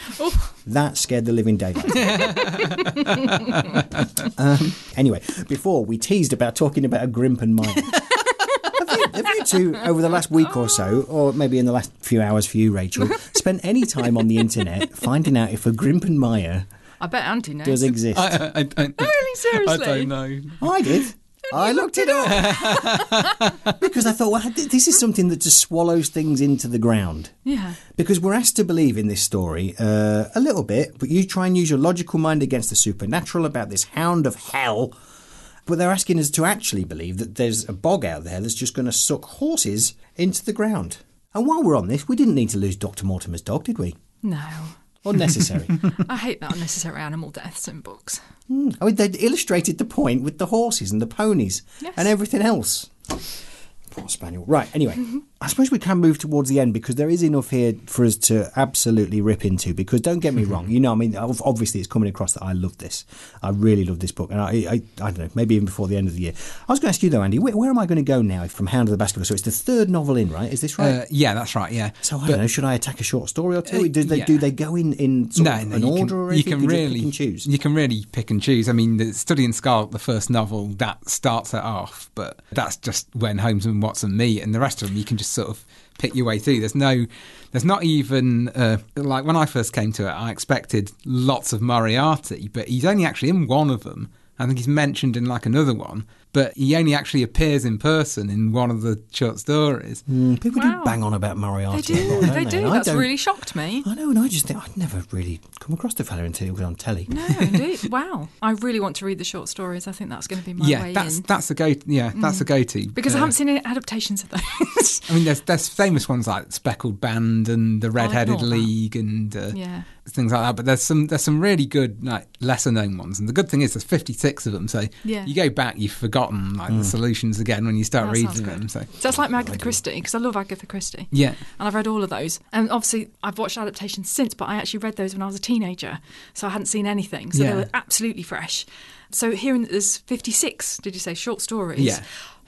[SPEAKER 1] that scared the living daylight. [laughs] um, anyway, before we teased about talking about a Grimpen Mire. have, you, have you two, over the last week or so, or maybe in the last few hours for you, Rachel, spent any time on the internet finding out if a Grimpen Mire
[SPEAKER 13] I bet Auntie knows.
[SPEAKER 1] does exist?
[SPEAKER 11] I, I, I,
[SPEAKER 13] really, seriously?
[SPEAKER 11] I don't know.
[SPEAKER 1] I did. I looked it up [laughs] because I thought, well, this is something that just swallows things into the ground.
[SPEAKER 13] Yeah.
[SPEAKER 1] Because we're asked to believe in this story uh, a little bit, but you try and use your logical mind against the supernatural about this hound of hell. But they're asking us to actually believe that there's a bog out there that's just going to suck horses into the ground. And while we're on this, we didn't need to lose Dr. Mortimer's dog, did we?
[SPEAKER 13] No.
[SPEAKER 1] Unnecessary. [laughs]
[SPEAKER 13] I hate that unnecessary animal deaths in books.
[SPEAKER 1] Mm. I mean, they illustrated the point with the horses and the ponies
[SPEAKER 13] Yes.
[SPEAKER 1] and everything else. Poor spaniel. Right. Anyway, I suppose we can move towards the end because there is enough here for us to absolutely rip into. Because don't get me wrong, you know, I mean, obviously it's coming across that I love this. I really love this book, and I, I, I don't know, maybe even before the end of the year. I was going to ask you though, Andy, where, where am I going to go now from Hound of the Baskerville? So it's the third novel in, right? Is this right?
[SPEAKER 11] Uh, yeah, that's right. Yeah.
[SPEAKER 1] so I
[SPEAKER 11] But-
[SPEAKER 1] don't know. Should I attack a short story or two?
[SPEAKER 11] Uh,
[SPEAKER 1] do they
[SPEAKER 11] yeah.
[SPEAKER 1] do they go in in sort
[SPEAKER 11] no,
[SPEAKER 1] of
[SPEAKER 11] no,
[SPEAKER 1] an
[SPEAKER 11] you
[SPEAKER 1] order
[SPEAKER 11] can,
[SPEAKER 1] or
[SPEAKER 11] you can really
[SPEAKER 1] pick and choose?
[SPEAKER 11] You can really pick and choose. I mean, the Study in Scarlet, the first novel, that starts it off, but that's just when Holmes and Watson meet, and the rest of them you can just sort of pick your way through. There's no, there's not even uh, like when I first came to it, I expected lots of Moriarty, but he's only actually in one of them. I think he's mentioned in like another one, but he only actually appears in person in one of the short stories.
[SPEAKER 1] Mm, people
[SPEAKER 13] Wow.
[SPEAKER 1] do bang on about
[SPEAKER 13] They
[SPEAKER 1] Moriarty.
[SPEAKER 13] do.
[SPEAKER 1] a lot, don't
[SPEAKER 13] They do.
[SPEAKER 1] And
[SPEAKER 13] That's really shocked me.
[SPEAKER 1] I know, and I just think I'd never really come across the fella until he was on telly.
[SPEAKER 13] No, indeed. [laughs] Wow. I really want to read the short stories. I think that's going to be my
[SPEAKER 11] yeah,
[SPEAKER 13] way
[SPEAKER 11] that's
[SPEAKER 13] in.
[SPEAKER 11] that's a go. Yeah, that's a go-to
[SPEAKER 13] Because I
[SPEAKER 11] Uh,
[SPEAKER 13] haven't seen any adaptations of those. [laughs]
[SPEAKER 11] I mean, there's there's famous ones like Speckled Band and the Red Headed
[SPEAKER 13] ignore that.
[SPEAKER 11] League and uh,
[SPEAKER 13] Yeah.
[SPEAKER 11] things like that. But there's some there's some really good like lesser known ones, and the good thing is there's 56 of them. So
[SPEAKER 10] Yeah.
[SPEAKER 11] you go back, you've forgotten like
[SPEAKER 6] Mm.
[SPEAKER 11] the solutions again when you start
[SPEAKER 10] That
[SPEAKER 11] reading them. So
[SPEAKER 10] So that's like Agatha Christie because I love Agatha Christie.
[SPEAKER 11] Yeah.
[SPEAKER 10] and I've read all of those. And obviously, I've watched adaptations since, but I actually read those when I was a teenager, so I hadn't seen anything. So
[SPEAKER 11] Yeah.
[SPEAKER 10] they were absolutely fresh. So hearing that there's 56, did you say short stories?
[SPEAKER 1] Yeah.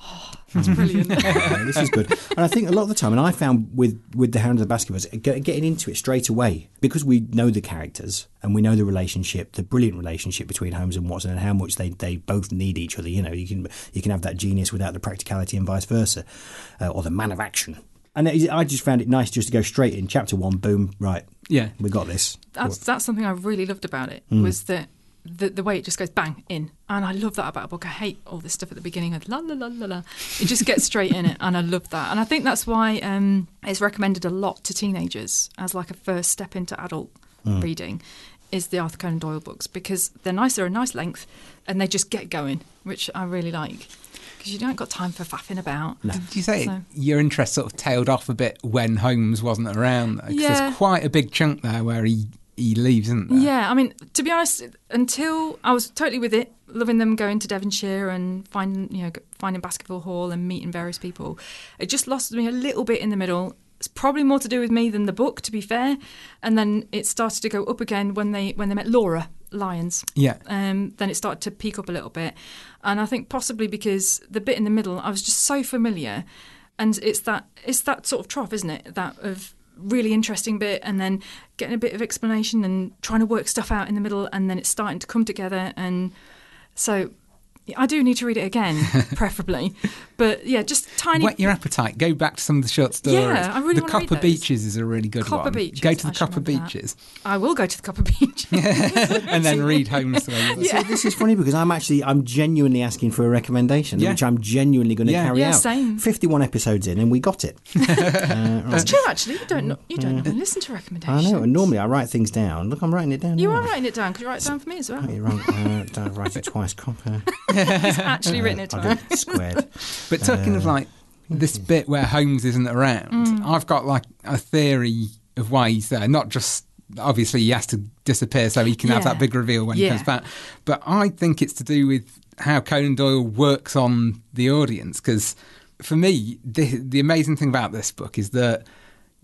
[SPEAKER 10] Oh, that's brilliant. [laughs]
[SPEAKER 1] Yeah, this is good. And I think a lot of the time, and I found with with the Hound of the Baskervilles, get- getting into it straight away because we know the characters and we know the relationship, the brilliant relationship between Holmes and Watson, and how much they, they both need each other. You know, you can you can have that genius without the practicality, and vice versa, uh, or the man of action. And it- I just found it nice just to go straight in chapter one, boom, right,
[SPEAKER 11] yeah,
[SPEAKER 1] we got this.
[SPEAKER 10] that's that's something I really loved about it
[SPEAKER 1] Mm.
[SPEAKER 10] was that the, the way it just goes bang in, and I love that about a book. I hate all this stuff at the beginning of la la la la la. It just gets straight in it, and I love that. And I think that's why um, it's recommended a lot to teenagers as like a first step into adult
[SPEAKER 14] Mm.
[SPEAKER 10] reading. Is the Arthur Conan Doyle books because they're nice, they're a nice length, and they just get going, which I really like. Because you don't got time for faffing about.
[SPEAKER 11] Did you say
[SPEAKER 10] So-
[SPEAKER 11] your interest sort of tailed off a bit when Holmes wasn't around? Because
[SPEAKER 10] Yeah.
[SPEAKER 11] there's quite a big chunk there where he, he leaves, isn't there?
[SPEAKER 10] Yeah, I mean, to be honest, until I was totally with it, loving them going to Devonshire and finding, you know, finding Baskerville Hall and meeting various people. It just lost me a little bit in the middle. It's probably more to do with me than the book, to be fair. And then it started to go up again when they when they met Laura Lyons.
[SPEAKER 11] Yeah.
[SPEAKER 10] Um, then it started to peak up a little bit, and I think possibly because the bit in the middle I was just so familiar, and it's that it's that sort of trough, isn't it? That of really interesting bit and then getting a bit of explanation and trying to work stuff out in the middle and then it's starting to come together and so I do need to read it again [laughs] preferably but yeah just tiny
[SPEAKER 11] Whet your appetite. Go back to some of the short stories.
[SPEAKER 10] Yeah, I really
[SPEAKER 11] the
[SPEAKER 10] wanna read
[SPEAKER 11] Copper
[SPEAKER 10] those.
[SPEAKER 11] Beeches is a really good
[SPEAKER 10] Copper
[SPEAKER 11] one.
[SPEAKER 10] Beeches,
[SPEAKER 11] Go to the
[SPEAKER 10] should
[SPEAKER 11] Copper
[SPEAKER 10] remember that.
[SPEAKER 11] Beeches
[SPEAKER 10] I will go to the Copper Beach [laughs]
[SPEAKER 11] and then [laughs] read Holmes. [laughs]
[SPEAKER 1] See, this is funny because I'm actually I'm genuinely asking for a recommendation,
[SPEAKER 11] Yeah.
[SPEAKER 1] which I'm genuinely going to
[SPEAKER 11] Yeah.
[SPEAKER 1] carry
[SPEAKER 10] Yeah,
[SPEAKER 1] out.
[SPEAKER 10] same.
[SPEAKER 1] 51 episodes in, and we got it. Uh,
[SPEAKER 10] that's true actually you don't know, you don't normally listen to recommendations.
[SPEAKER 1] I know, and normally I write things down. Look, I'm writing it down.
[SPEAKER 10] you
[SPEAKER 1] now.
[SPEAKER 10] are writing it down could you write it down for me as well
[SPEAKER 1] You're right. Uh, don't write it twice, copper.
[SPEAKER 10] He's actually written it
[SPEAKER 1] I
[SPEAKER 10] down
[SPEAKER 1] did it squared.
[SPEAKER 11] But talking of
[SPEAKER 1] Uh,
[SPEAKER 11] like this bit where Holmes isn't around,
[SPEAKER 10] Mm.
[SPEAKER 11] I've got like a theory of why he's there. Not just obviously he has to disappear so he can have that big reveal when he comes back, but I think it's to do with how Conan Doyle works on the audience. Because for me, the the amazing thing about this book is that.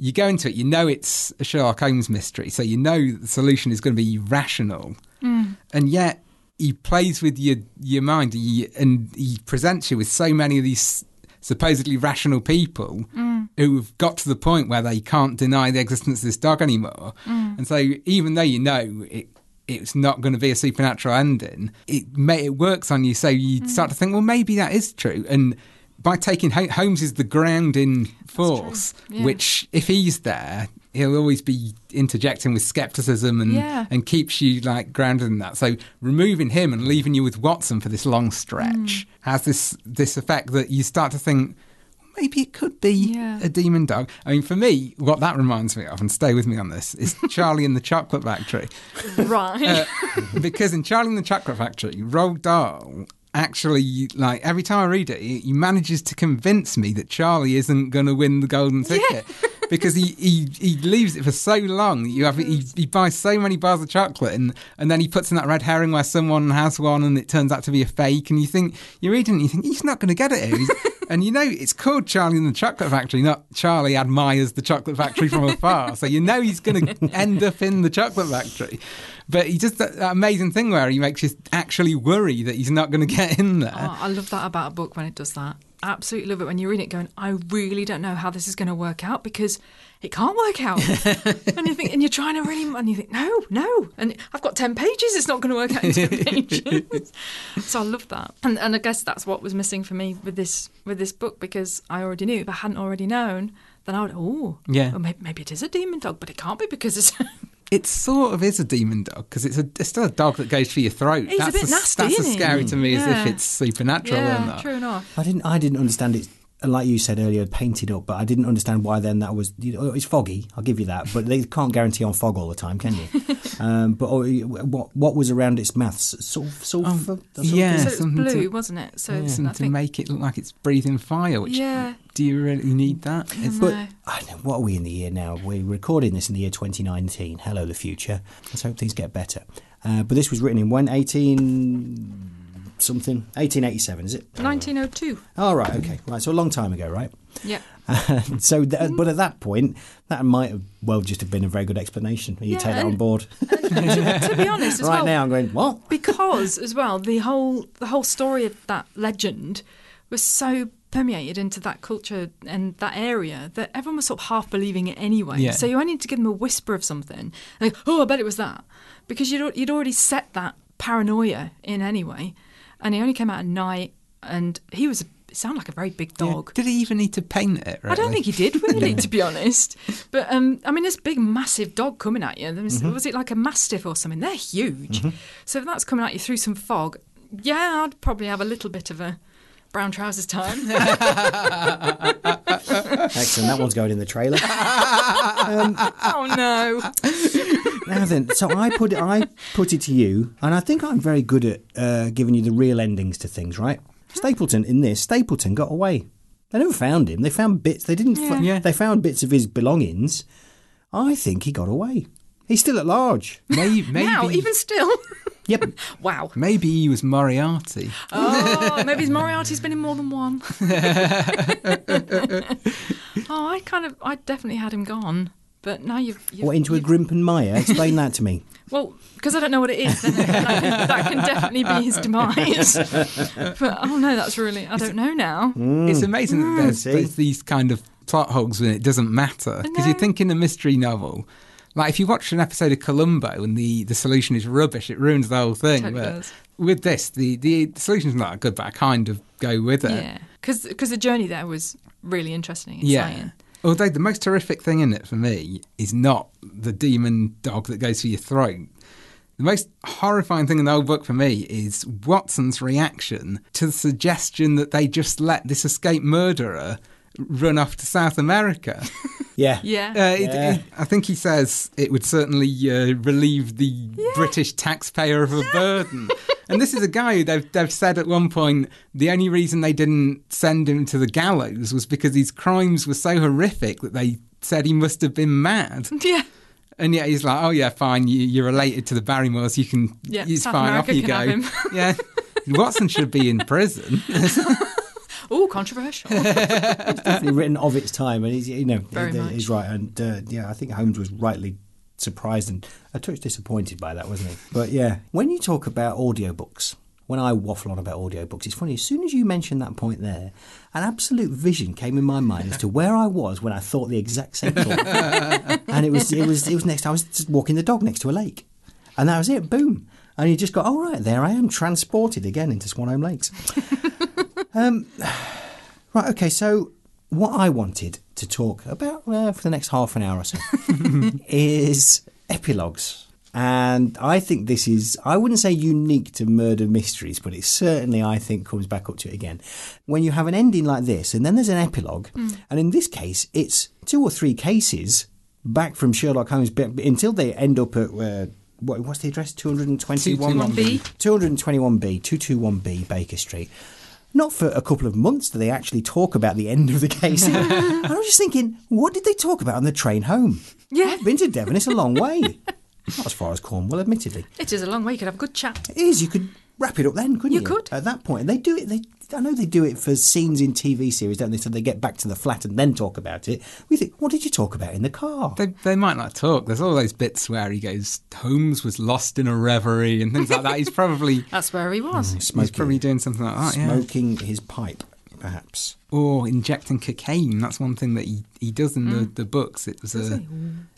[SPEAKER 11] You go into it, you know it's a Sherlock Holmes mystery, so you know the solution is going to be rational
[SPEAKER 10] Mm.
[SPEAKER 11] and yet he plays with your your mind he, and he presents you with so many of these supposedly rational people
[SPEAKER 10] Mm.
[SPEAKER 11] who've got to the point where they can't deny the existence of this dog anymore
[SPEAKER 10] Mm.
[SPEAKER 11] and so even though you know it it's not going to be a supernatural ending it may, it works on you so you
[SPEAKER 10] Mm.
[SPEAKER 11] start to think well maybe that is true and by taking Holmes is the grounding force,
[SPEAKER 10] Yeah.
[SPEAKER 11] which if he's there, he'll always be interjecting with skepticism and
[SPEAKER 10] Yeah.
[SPEAKER 11] and keeps you like grounded in that. So removing him and leaving you with Watson for this long stretch has this this effect that you start to think maybe it could be
[SPEAKER 10] Yeah.
[SPEAKER 11] a demon dog. I mean, for me, what that reminds me of, and stay with me on this, is [laughs] Charlie and the Chocolate Factory.
[SPEAKER 10] right
[SPEAKER 11] Uh, because in Charlie and the Chocolate Factory, Roald Dahl actually, like, every time I read it, he, he manages to convince me that Charlie isn't going to win the golden ticket. [laughs] Because he, he, he leaves it for so long. You have he, he buys so many bars of chocolate and, and then he puts in that red herring where someone has one and it turns out to be a fake. And you think you're reading it and you think he's not going to get it. [laughs] And you know it's called Charlie and the Chocolate Factory, not Charlie admires the chocolate factory from afar. So you know he's going to end up in the chocolate factory. But he does that, that amazing thing where he makes you actually worry that he's not going to get in there.
[SPEAKER 10] Oh, I love that about a book when it does that. Absolutely love it when you read it going, I really don't know how this is going to work out because it can't work out. [laughs] and you think, and you're trying to really, and you think, no, no. And I've got 10 pages, it's not going to work out in 10 [laughs] pages. so I love that. And, and I guess that's what was missing for me with this with this book because I already knew. If I hadn't already known, then I would, oh,
[SPEAKER 11] Yeah.
[SPEAKER 10] well, maybe, maybe it is a demon dog, but it can't be because it's. [laughs]
[SPEAKER 11] It sort of is a demon dog because it's a it's still a dog that goes for your throat.
[SPEAKER 10] He's a
[SPEAKER 11] that's
[SPEAKER 10] bit
[SPEAKER 11] as,
[SPEAKER 10] nasty,
[SPEAKER 11] That's as
[SPEAKER 10] isn't he?
[SPEAKER 11] scary to me as if it's supernatural.
[SPEAKER 10] yeah,
[SPEAKER 11] isn't it?
[SPEAKER 10] true enough.
[SPEAKER 1] I didn't. I didn't understand its like you said earlier, painted up. But I didn't understand why then that was. You know, it's foggy. I'll give you that, but they can't guarantee on fog all the time, can you? [laughs] um, but oh, what what was around its mouth? Sulfur. sulfur that sort of
[SPEAKER 11] yeah,
[SPEAKER 1] thing?
[SPEAKER 10] So it's blue,
[SPEAKER 11] to-
[SPEAKER 10] wasn't it? So
[SPEAKER 11] Yeah,
[SPEAKER 10] it's- I
[SPEAKER 11] something to make it look like it's breathing fire. Which
[SPEAKER 10] Yeah.
[SPEAKER 11] do you really need that? Is-
[SPEAKER 1] But I know, what are we in the year now? We're recording this in the year 2019. Hello, the future. Let's hope things get better. Uh, but this was written in when 18 something 1887, is it?
[SPEAKER 10] 1902.
[SPEAKER 1] Oh right, okay, right. So a long time ago, right?
[SPEAKER 10] Yeah. [laughs]
[SPEAKER 1] so, th- uh, but at that point, that might have well just have been a very good explanation. Are you
[SPEAKER 10] Yeah,
[SPEAKER 1] take that on
[SPEAKER 10] and-
[SPEAKER 1] board. [laughs]
[SPEAKER 10] to be honest, as
[SPEAKER 1] right
[SPEAKER 10] well,
[SPEAKER 1] now, I'm going what?
[SPEAKER 10] because as well the whole the whole story of that legend was so permeated into that culture and that area that everyone was sort of half believing it anyway.
[SPEAKER 11] Yeah.
[SPEAKER 10] So you only need to give them a whisper of something, like, oh, I bet it was that, because you'd you'd already set that paranoia in anyway, and he only came out at night, and he was. It sounded like a very big dog.
[SPEAKER 11] Did he even need to paint it?
[SPEAKER 10] I don't think he did really, [laughs] to be honest. But um, I mean, this big, massive dog coming at you. There was,
[SPEAKER 11] Mhm.
[SPEAKER 10] was it like a mastiff or something? They're huge.
[SPEAKER 11] Mhm.
[SPEAKER 10] So if that's coming at you through some fog, yeah, I'd probably have a little bit of a brown trousers time. [laughs]
[SPEAKER 1] Excellent. That one's going in the trailer. Um, [laughs]
[SPEAKER 10] oh no!
[SPEAKER 1] Now then, so I put it, I put it to you, and I think I'm very good at uh, giving you the real endings to things, right? Stapleton in this, Stapleton got away. They never found him. They found bits. They didn't. fi-
[SPEAKER 11] Yeah.
[SPEAKER 1] They found bits of his belongings. I think he got away. He's still at large.
[SPEAKER 11] Maybe, maybe,
[SPEAKER 10] Now, even still.
[SPEAKER 1] Yep. [laughs]
[SPEAKER 10] wow.
[SPEAKER 11] maybe he was Moriarty.
[SPEAKER 10] Oh, [laughs] maybe his Moriarty's been in more than one. [laughs] oh, I kind of, I definitely had him gone. But now you've, you've
[SPEAKER 1] What into a
[SPEAKER 10] you've-
[SPEAKER 1] Grimpen Mire? Explain that to me. [laughs]
[SPEAKER 10] Well, because I don't know what it is, then that, can, that can definitely be his demise. [laughs] But oh no, that's really I don't know now. Mm.
[SPEAKER 11] It's amazing that there's,
[SPEAKER 1] mm.
[SPEAKER 11] there's these kind of plot holes when it doesn't matter. Because you think in a mystery novel, like if you watch an episode of Columbo and the, the solution is rubbish, it ruins the whole thing.
[SPEAKER 10] Totally
[SPEAKER 11] but
[SPEAKER 10] does.
[SPEAKER 11] with this, the, the, the solution's not that good, but I kind of go with it.
[SPEAKER 10] Yeah, because the journey there was really interesting.
[SPEAKER 11] Yeah.
[SPEAKER 10] Exciting.
[SPEAKER 11] Although the most horrific thing in it for me is not the demon dog that goes for your throat. The most horrifying thing in the whole book for me is Watson's reaction to the suggestion that they just let this escaped murderer run off to South America. [laughs]
[SPEAKER 1] Yeah.
[SPEAKER 10] Yeah.
[SPEAKER 11] Uh, it,
[SPEAKER 1] Yeah.
[SPEAKER 11] it- I think he says it would certainly uh, relieve the British taxpayer of a burden. [laughs] and this is a guy who they've, they've said at one point the only reason they didn't send him to the gallows was because his crimes were so horrific that they said he must have been mad. [laughs]
[SPEAKER 10] Yeah.
[SPEAKER 11] And yet he's like, oh yeah, fine, you, you're related to the Barrymores, you can,
[SPEAKER 10] Yeah,
[SPEAKER 11] it's
[SPEAKER 10] South
[SPEAKER 11] fine,
[SPEAKER 10] America
[SPEAKER 11] off you go. [laughs] yeah, Watson should be in prison. [laughs]
[SPEAKER 10] Oh, controversial.
[SPEAKER 1] It's definitely written of its time, and he's you know
[SPEAKER 10] Very
[SPEAKER 1] he-
[SPEAKER 10] much.
[SPEAKER 1] he's right, and uh, yeah, I think Holmes was rightly surprised and a touch disappointed by that, wasn't he? But yeah, when you talk about audiobooks. When I waffle on about audiobooks, it's funny. As soon as you mentioned that point there, an absolute vision came in my mind as to where I was when I thought the exact same thought. [laughs] and it was it was it was next. I was just walking the dog next to a lake, and that was it. Boom. And you just got, oh right, there I am, transported again into Swanholme Lakes. [laughs] um, [sighs] right, okay. So what I wanted to talk about uh, for the next half an hour or so [laughs] is epilogues. And I think this is, I wouldn't say unique to murder mysteries, but it certainly, I think, comes back up to it again. When you have an ending like this, and then there's an epilogue, and in this case, it's two or three cases back from Sherlock Holmes until they end up at, uh, what, what's the address? 221
[SPEAKER 10] 221B.
[SPEAKER 1] 221B, 221B Baker Street. Not for a couple of months do they actually talk about the end of the case. [laughs] and I was just thinking, what did they talk about on the train home?
[SPEAKER 10] Yeah.
[SPEAKER 1] I've been to Devon, it's a long way. Not as far as Cornwall, admittedly.
[SPEAKER 10] it is a long way. You could have a good chat.
[SPEAKER 1] It is, you could wrap it up then, couldn't you?
[SPEAKER 10] You could.
[SPEAKER 1] At that point. And they do it, they, I know they do it for scenes in TV series, don't they? So they get back to the flat and then talk about it. We think, what did you talk about in the car?
[SPEAKER 11] They, they might not talk. There's all those bits where he goes, Holmes was lost in a reverie and things like that. He's probably [laughs]
[SPEAKER 10] That's where he was.
[SPEAKER 11] smoking, he's probably doing something like that. Yeah.
[SPEAKER 1] Smoking his pipe, perhaps.
[SPEAKER 11] Or injecting cocaine. That's one thing that he, he does in the, mm. the books. It was uh,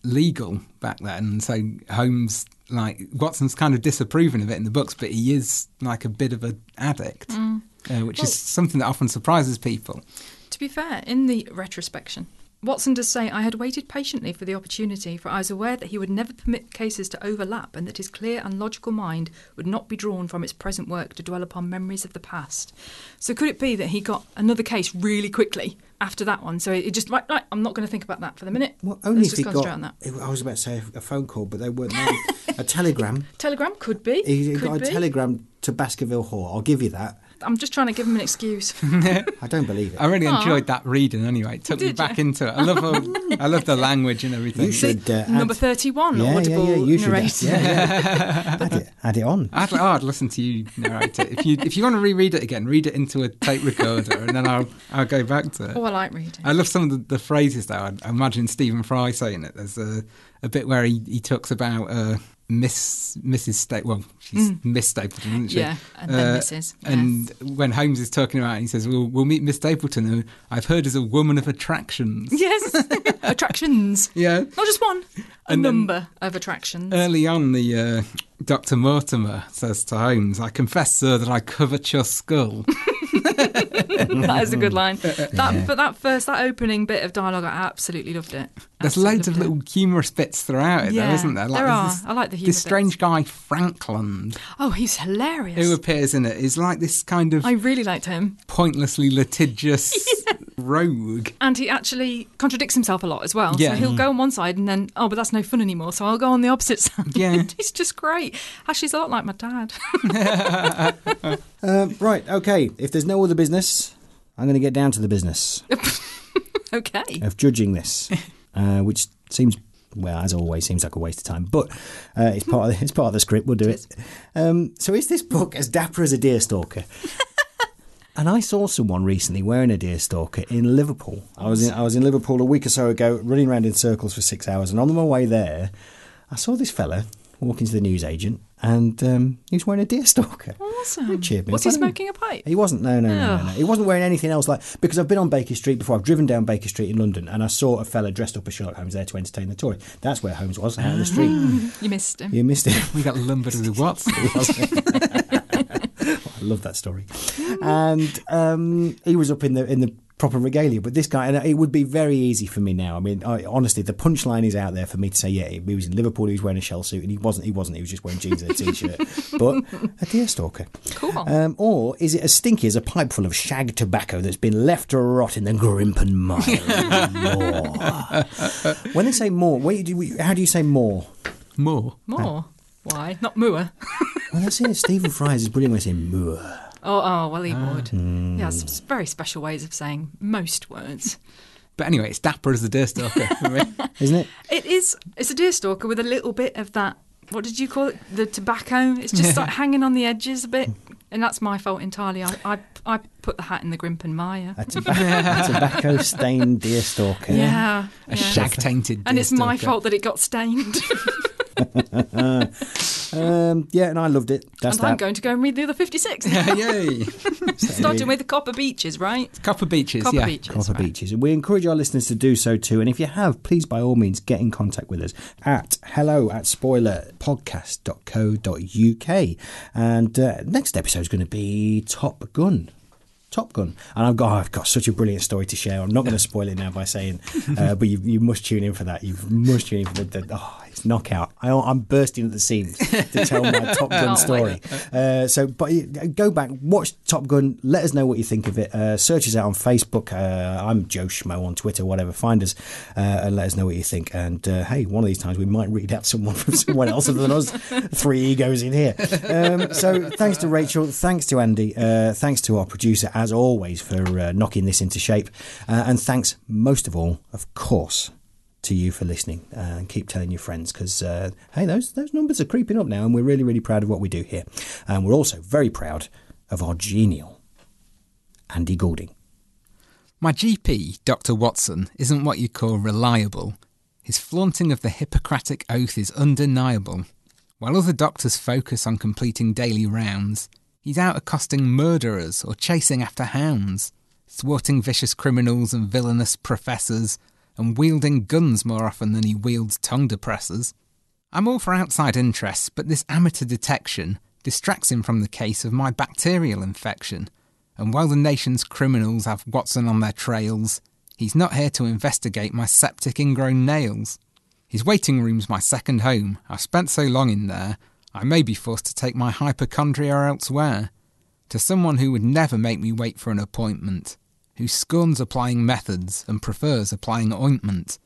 [SPEAKER 11] legal back then. So Holmes, like, Watson's kind of disapproving of it in the books, but he is like a bit of an addict, mm. Uh, which
[SPEAKER 10] Well-
[SPEAKER 11] is something that often surprises people.
[SPEAKER 10] To be fair, in the retrospection, Watson does say, I had waited patiently for the opportunity, for I was aware that he would never permit cases to overlap and that his clear and logical mind would not be drawn from its present work to dwell upon memories of the past. So could it be that he got another case really quickly after that one? So it just, right, right, I'm not going to think about that for the minute.
[SPEAKER 1] Well, only
[SPEAKER 10] Let's
[SPEAKER 1] if
[SPEAKER 10] just
[SPEAKER 1] he
[SPEAKER 10] concentrate on that.
[SPEAKER 1] got. I was about to say a phone call, but they weren't. there. a telegram. [laughs]
[SPEAKER 10] Telegram could be.
[SPEAKER 1] He
[SPEAKER 10] could
[SPEAKER 1] got a
[SPEAKER 10] be.
[SPEAKER 1] telegram to Baskerville Hall. I'll give you that.
[SPEAKER 10] I'm just trying to give him an excuse. [laughs]
[SPEAKER 1] I don't believe it.
[SPEAKER 11] I really
[SPEAKER 10] Aw.
[SPEAKER 11] enjoyed that reading anyway. It took me
[SPEAKER 10] Did
[SPEAKER 11] back
[SPEAKER 10] you?
[SPEAKER 11] into it. I love all, I love the [laughs] language and everything.
[SPEAKER 1] You should uh, add,
[SPEAKER 10] Number 31,
[SPEAKER 1] Yeah, yeah,
[SPEAKER 10] audible
[SPEAKER 1] yeah, you should add-
[SPEAKER 10] narrator.
[SPEAKER 1] yeah, yeah. [laughs] add it, add it on.
[SPEAKER 11] I'd, oh, I'd listen to you narrate it. If you if you want to reread it again, read it into a tape recorder, and then I'll I'll go back to it.
[SPEAKER 10] Oh, I like reading.
[SPEAKER 11] I love some of the, the phrases though. I, I imagine Stephen Fry saying it. There's a, a bit where he, he talks about uh, Miss Mrs. Sta- well, she's
[SPEAKER 10] Mm.
[SPEAKER 11] Miss Stapleton, isn't she?
[SPEAKER 10] Yeah, and then Mrs., yeah.
[SPEAKER 11] And when Holmes is talking about, it, he says, "We'll we'll meet Miss Stapleton, who I've heard is a woman of attractions."
[SPEAKER 10] Yes, [laughs] attractions.
[SPEAKER 11] Yeah.
[SPEAKER 10] Not just one, a
[SPEAKER 11] And
[SPEAKER 10] number of attractions.
[SPEAKER 11] Early on, the uh, Doctor Mortimer says to Holmes, "I confess, sir, that I covet your skull." [laughs] [laughs]
[SPEAKER 10] that is a good line. That,
[SPEAKER 11] Yeah.
[SPEAKER 10] But that first, that opening bit of dialogue, I absolutely loved it.
[SPEAKER 11] There's
[SPEAKER 10] Absolutely
[SPEAKER 11] loads of little humorous bits throughout it,
[SPEAKER 10] Yeah,
[SPEAKER 11] though, isn't there?
[SPEAKER 10] there are.
[SPEAKER 11] This,
[SPEAKER 10] I like the humour
[SPEAKER 11] This strange guy, Frankland,
[SPEAKER 10] Oh, he's hilarious.
[SPEAKER 11] who appears in it, is like this kind of
[SPEAKER 10] I really liked him.
[SPEAKER 11] pointlessly litigious [laughs] rogue.
[SPEAKER 10] And he actually contradicts himself a lot as well.
[SPEAKER 11] Yeah.
[SPEAKER 10] So he'll go on one side and then, oh, but that's no fun anymore. So I'll go on the opposite side. [laughs]
[SPEAKER 11] Yeah.
[SPEAKER 10] he's just great. Actually, he's a lot like my dad.
[SPEAKER 1] Um, [laughs] right, okay. If there's no other business, I'm going to get down to the business
[SPEAKER 10] okay.
[SPEAKER 1] of judging this, uh, which seems, well, as always, seems like a waste of time. But uh, it's part of the, it's part of the script. We'll do it. Um, so is this book as dapper as a deer stalker? [laughs] And I saw someone recently wearing a deer stalker in Liverpool. I was in, I was in Liverpool a week or so ago, running around in circles for six hours, and on my way there, I saw this fella walking to the newsagent, and um, he was wearing a deerstalker.
[SPEAKER 10] Awesome.
[SPEAKER 1] cheered me
[SPEAKER 10] Was he
[SPEAKER 1] I don't know.
[SPEAKER 10] smoking a pipe?
[SPEAKER 1] He wasn't. No, no, no, no,
[SPEAKER 10] Ugh.
[SPEAKER 1] no. He wasn't wearing anything else. Like because I've been on Baker Street before. I've driven down Baker Street in London, and I saw a fella dressed up as Sherlock Holmes there to entertain the Tory. That's where Holmes was, out in the street.
[SPEAKER 10] You missed him.
[SPEAKER 1] You missed it. [laughs]
[SPEAKER 11] We got lumbered with what? [laughs]
[SPEAKER 1] I love that story. [laughs] And um, he was up in the in the proper regalia. But this guy, and it would be very easy for me now. I mean, I, honestly, the punchline is out there for me to say, yeah, he was in Liverpool. He was wearing a shell suit, and he wasn't. He wasn't. He was just wearing jeans and a t-shirt. [laughs] but a deerstalker.
[SPEAKER 10] Cool.
[SPEAKER 1] Um, or is it as stinky as a pipe full of shag tobacco that's been left to rot in the Grimpen Mire? [laughs] when they say more, wait, do we, how do you say more?
[SPEAKER 11] More.
[SPEAKER 10] More. Why? Not Moor.
[SPEAKER 1] Well, that's it. Stephen Fry's is brilliant when they say moor.
[SPEAKER 10] Oh, oh, well, he would.
[SPEAKER 1] Hmm.
[SPEAKER 10] He has very special ways of saying most words. [laughs]
[SPEAKER 11] But anyway, it's dapper as a deerstalker for. [laughs]
[SPEAKER 1] Isn't it?
[SPEAKER 10] It is. It's a deerstalker with a little bit of that. What did you call it? The tobacco. It's just
[SPEAKER 11] Yeah.
[SPEAKER 10] like hanging on the edges a bit, and that's my fault entirely. I I, I put the hat in the Grimpen Mire.
[SPEAKER 1] A [laughs] tobacco stained deerstalker.
[SPEAKER 10] Yeah,
[SPEAKER 11] A
[SPEAKER 10] yeah.
[SPEAKER 11] shag tainted
[SPEAKER 10] and it's my fault that it got stained.
[SPEAKER 1] Um, yeah, and I loved it. That's
[SPEAKER 10] and I'm going to go and read the other 56.
[SPEAKER 11] Yay! [laughs]
[SPEAKER 10] Starting with the Copper Beeches, right?
[SPEAKER 11] Copper Beeches,
[SPEAKER 10] Copper
[SPEAKER 11] yeah.
[SPEAKER 10] Beeches.
[SPEAKER 1] Copper
[SPEAKER 10] right.
[SPEAKER 1] Beeches. And we encourage our listeners to do so too. And if you have, please by all means get in contact with us at hello at spoilerpodcast.co.uk. And uh, next episode is going to be Top Gun. Top Gun, and I've got I've got such a brilliant story to share. I'm not going to spoil it now by saying, uh, but you, you must tune in for that. You must tune in for the, the oh, it's knockout. I, I'm bursting at the seams to tell my Top [laughs] Gun story. Uh, so, but go back, watch Top Gun. Let us know what you think of it. Uh, search us out on Facebook. Uh, I'm Joe Schmo on Twitter. Whatever, find us uh, and let us know what you think. And uh, hey, one of these times we might read out someone from someone else other than us. [laughs] Three egos in here. Um, so, thanks to Rachel. Thanks to Andy. Uh, thanks to our producer, as always, for uh, knocking this into shape. Uh, and thanks most of all, of course to you for listening uh, and keep telling your friends because uh, hey those those numbers are creeping up now and we're really really proud of what we do here and we're also very proud of our genial Andy Goulding
[SPEAKER 11] My GP, Dr. Watson, isn't what you'd call reliable. His flaunting of the Hippocratic oath is undeniable. While other doctors focus on completing daily rounds, he's out accosting murderers or chasing after hounds, thwarting vicious criminals and villainous professors, and wielding guns more often than he wields tongue depressors. I'm all for outside interests, but this amateur detection distracts him from the case of my bacterial infection. And while the nation's criminals have Watson on their trails, He's not here to investigate my septic ingrown nails. His waiting room's my second home. I've spent so long in there, I may be forced to take my hypochondria elsewhere. To someone who would never make me wait for an appointment, who scorns applying methods and prefers applying ointment,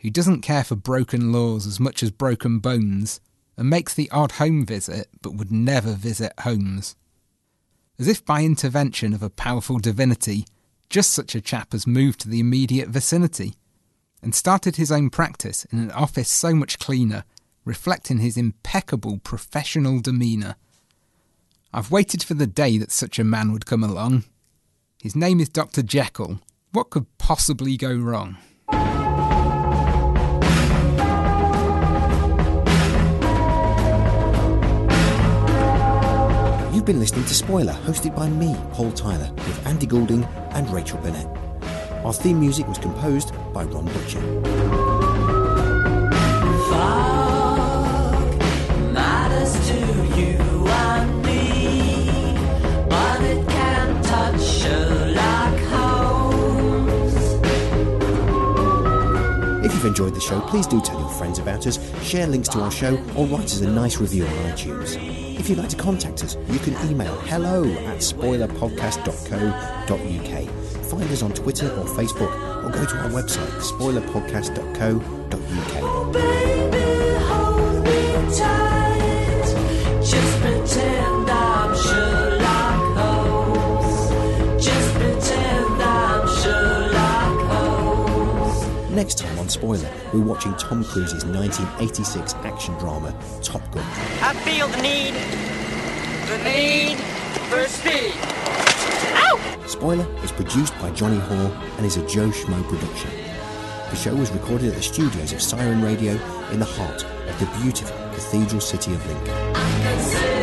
[SPEAKER 11] who doesn't care for broken laws as much as broken bones, and makes the odd home visit but would never visit homes. As if by intervention of a powerful divinity, just such a chap has moved to the immediate vicinity and started his own practice in an office so much cleaner, reflecting his impeccable professional demeanour. I've waited for the day that such a man would come along. His name is Dr. Jekyll. What could possibly go wrong?
[SPEAKER 1] You've been listening to Spoiler, hosted by me, Paul Tyler, with Andy Goulding and Rachel Burnett. Our theme music was composed by Ron Butcher.
[SPEAKER 14] matters
[SPEAKER 1] enjoyed the show, please do tell your friends about us, share links to our show, or write us a nice review on iTunes. If you'd like to contact us, you can email hello at spoilerpodcast.co.uk. Find us on Twitter or Facebook, or go to our website, spoilerpodcast.co.uk.
[SPEAKER 14] Baby, hold me tight. Just pretend I'm Sherlock Holmes. Just pretend I'm Sherlock Holmes.
[SPEAKER 1] Next time on Spoiler, we're watching Tom Cruise's 1986 action drama, Top Gun.
[SPEAKER 15] I feel the need, the need for speed.
[SPEAKER 1] Spoiler is produced by Johnny Hall and is a Joe Schmo production. The show was recorded at the studios of Siren Radio in the heart of the beautiful cathedral city of Lincoln.
[SPEAKER 14] I can say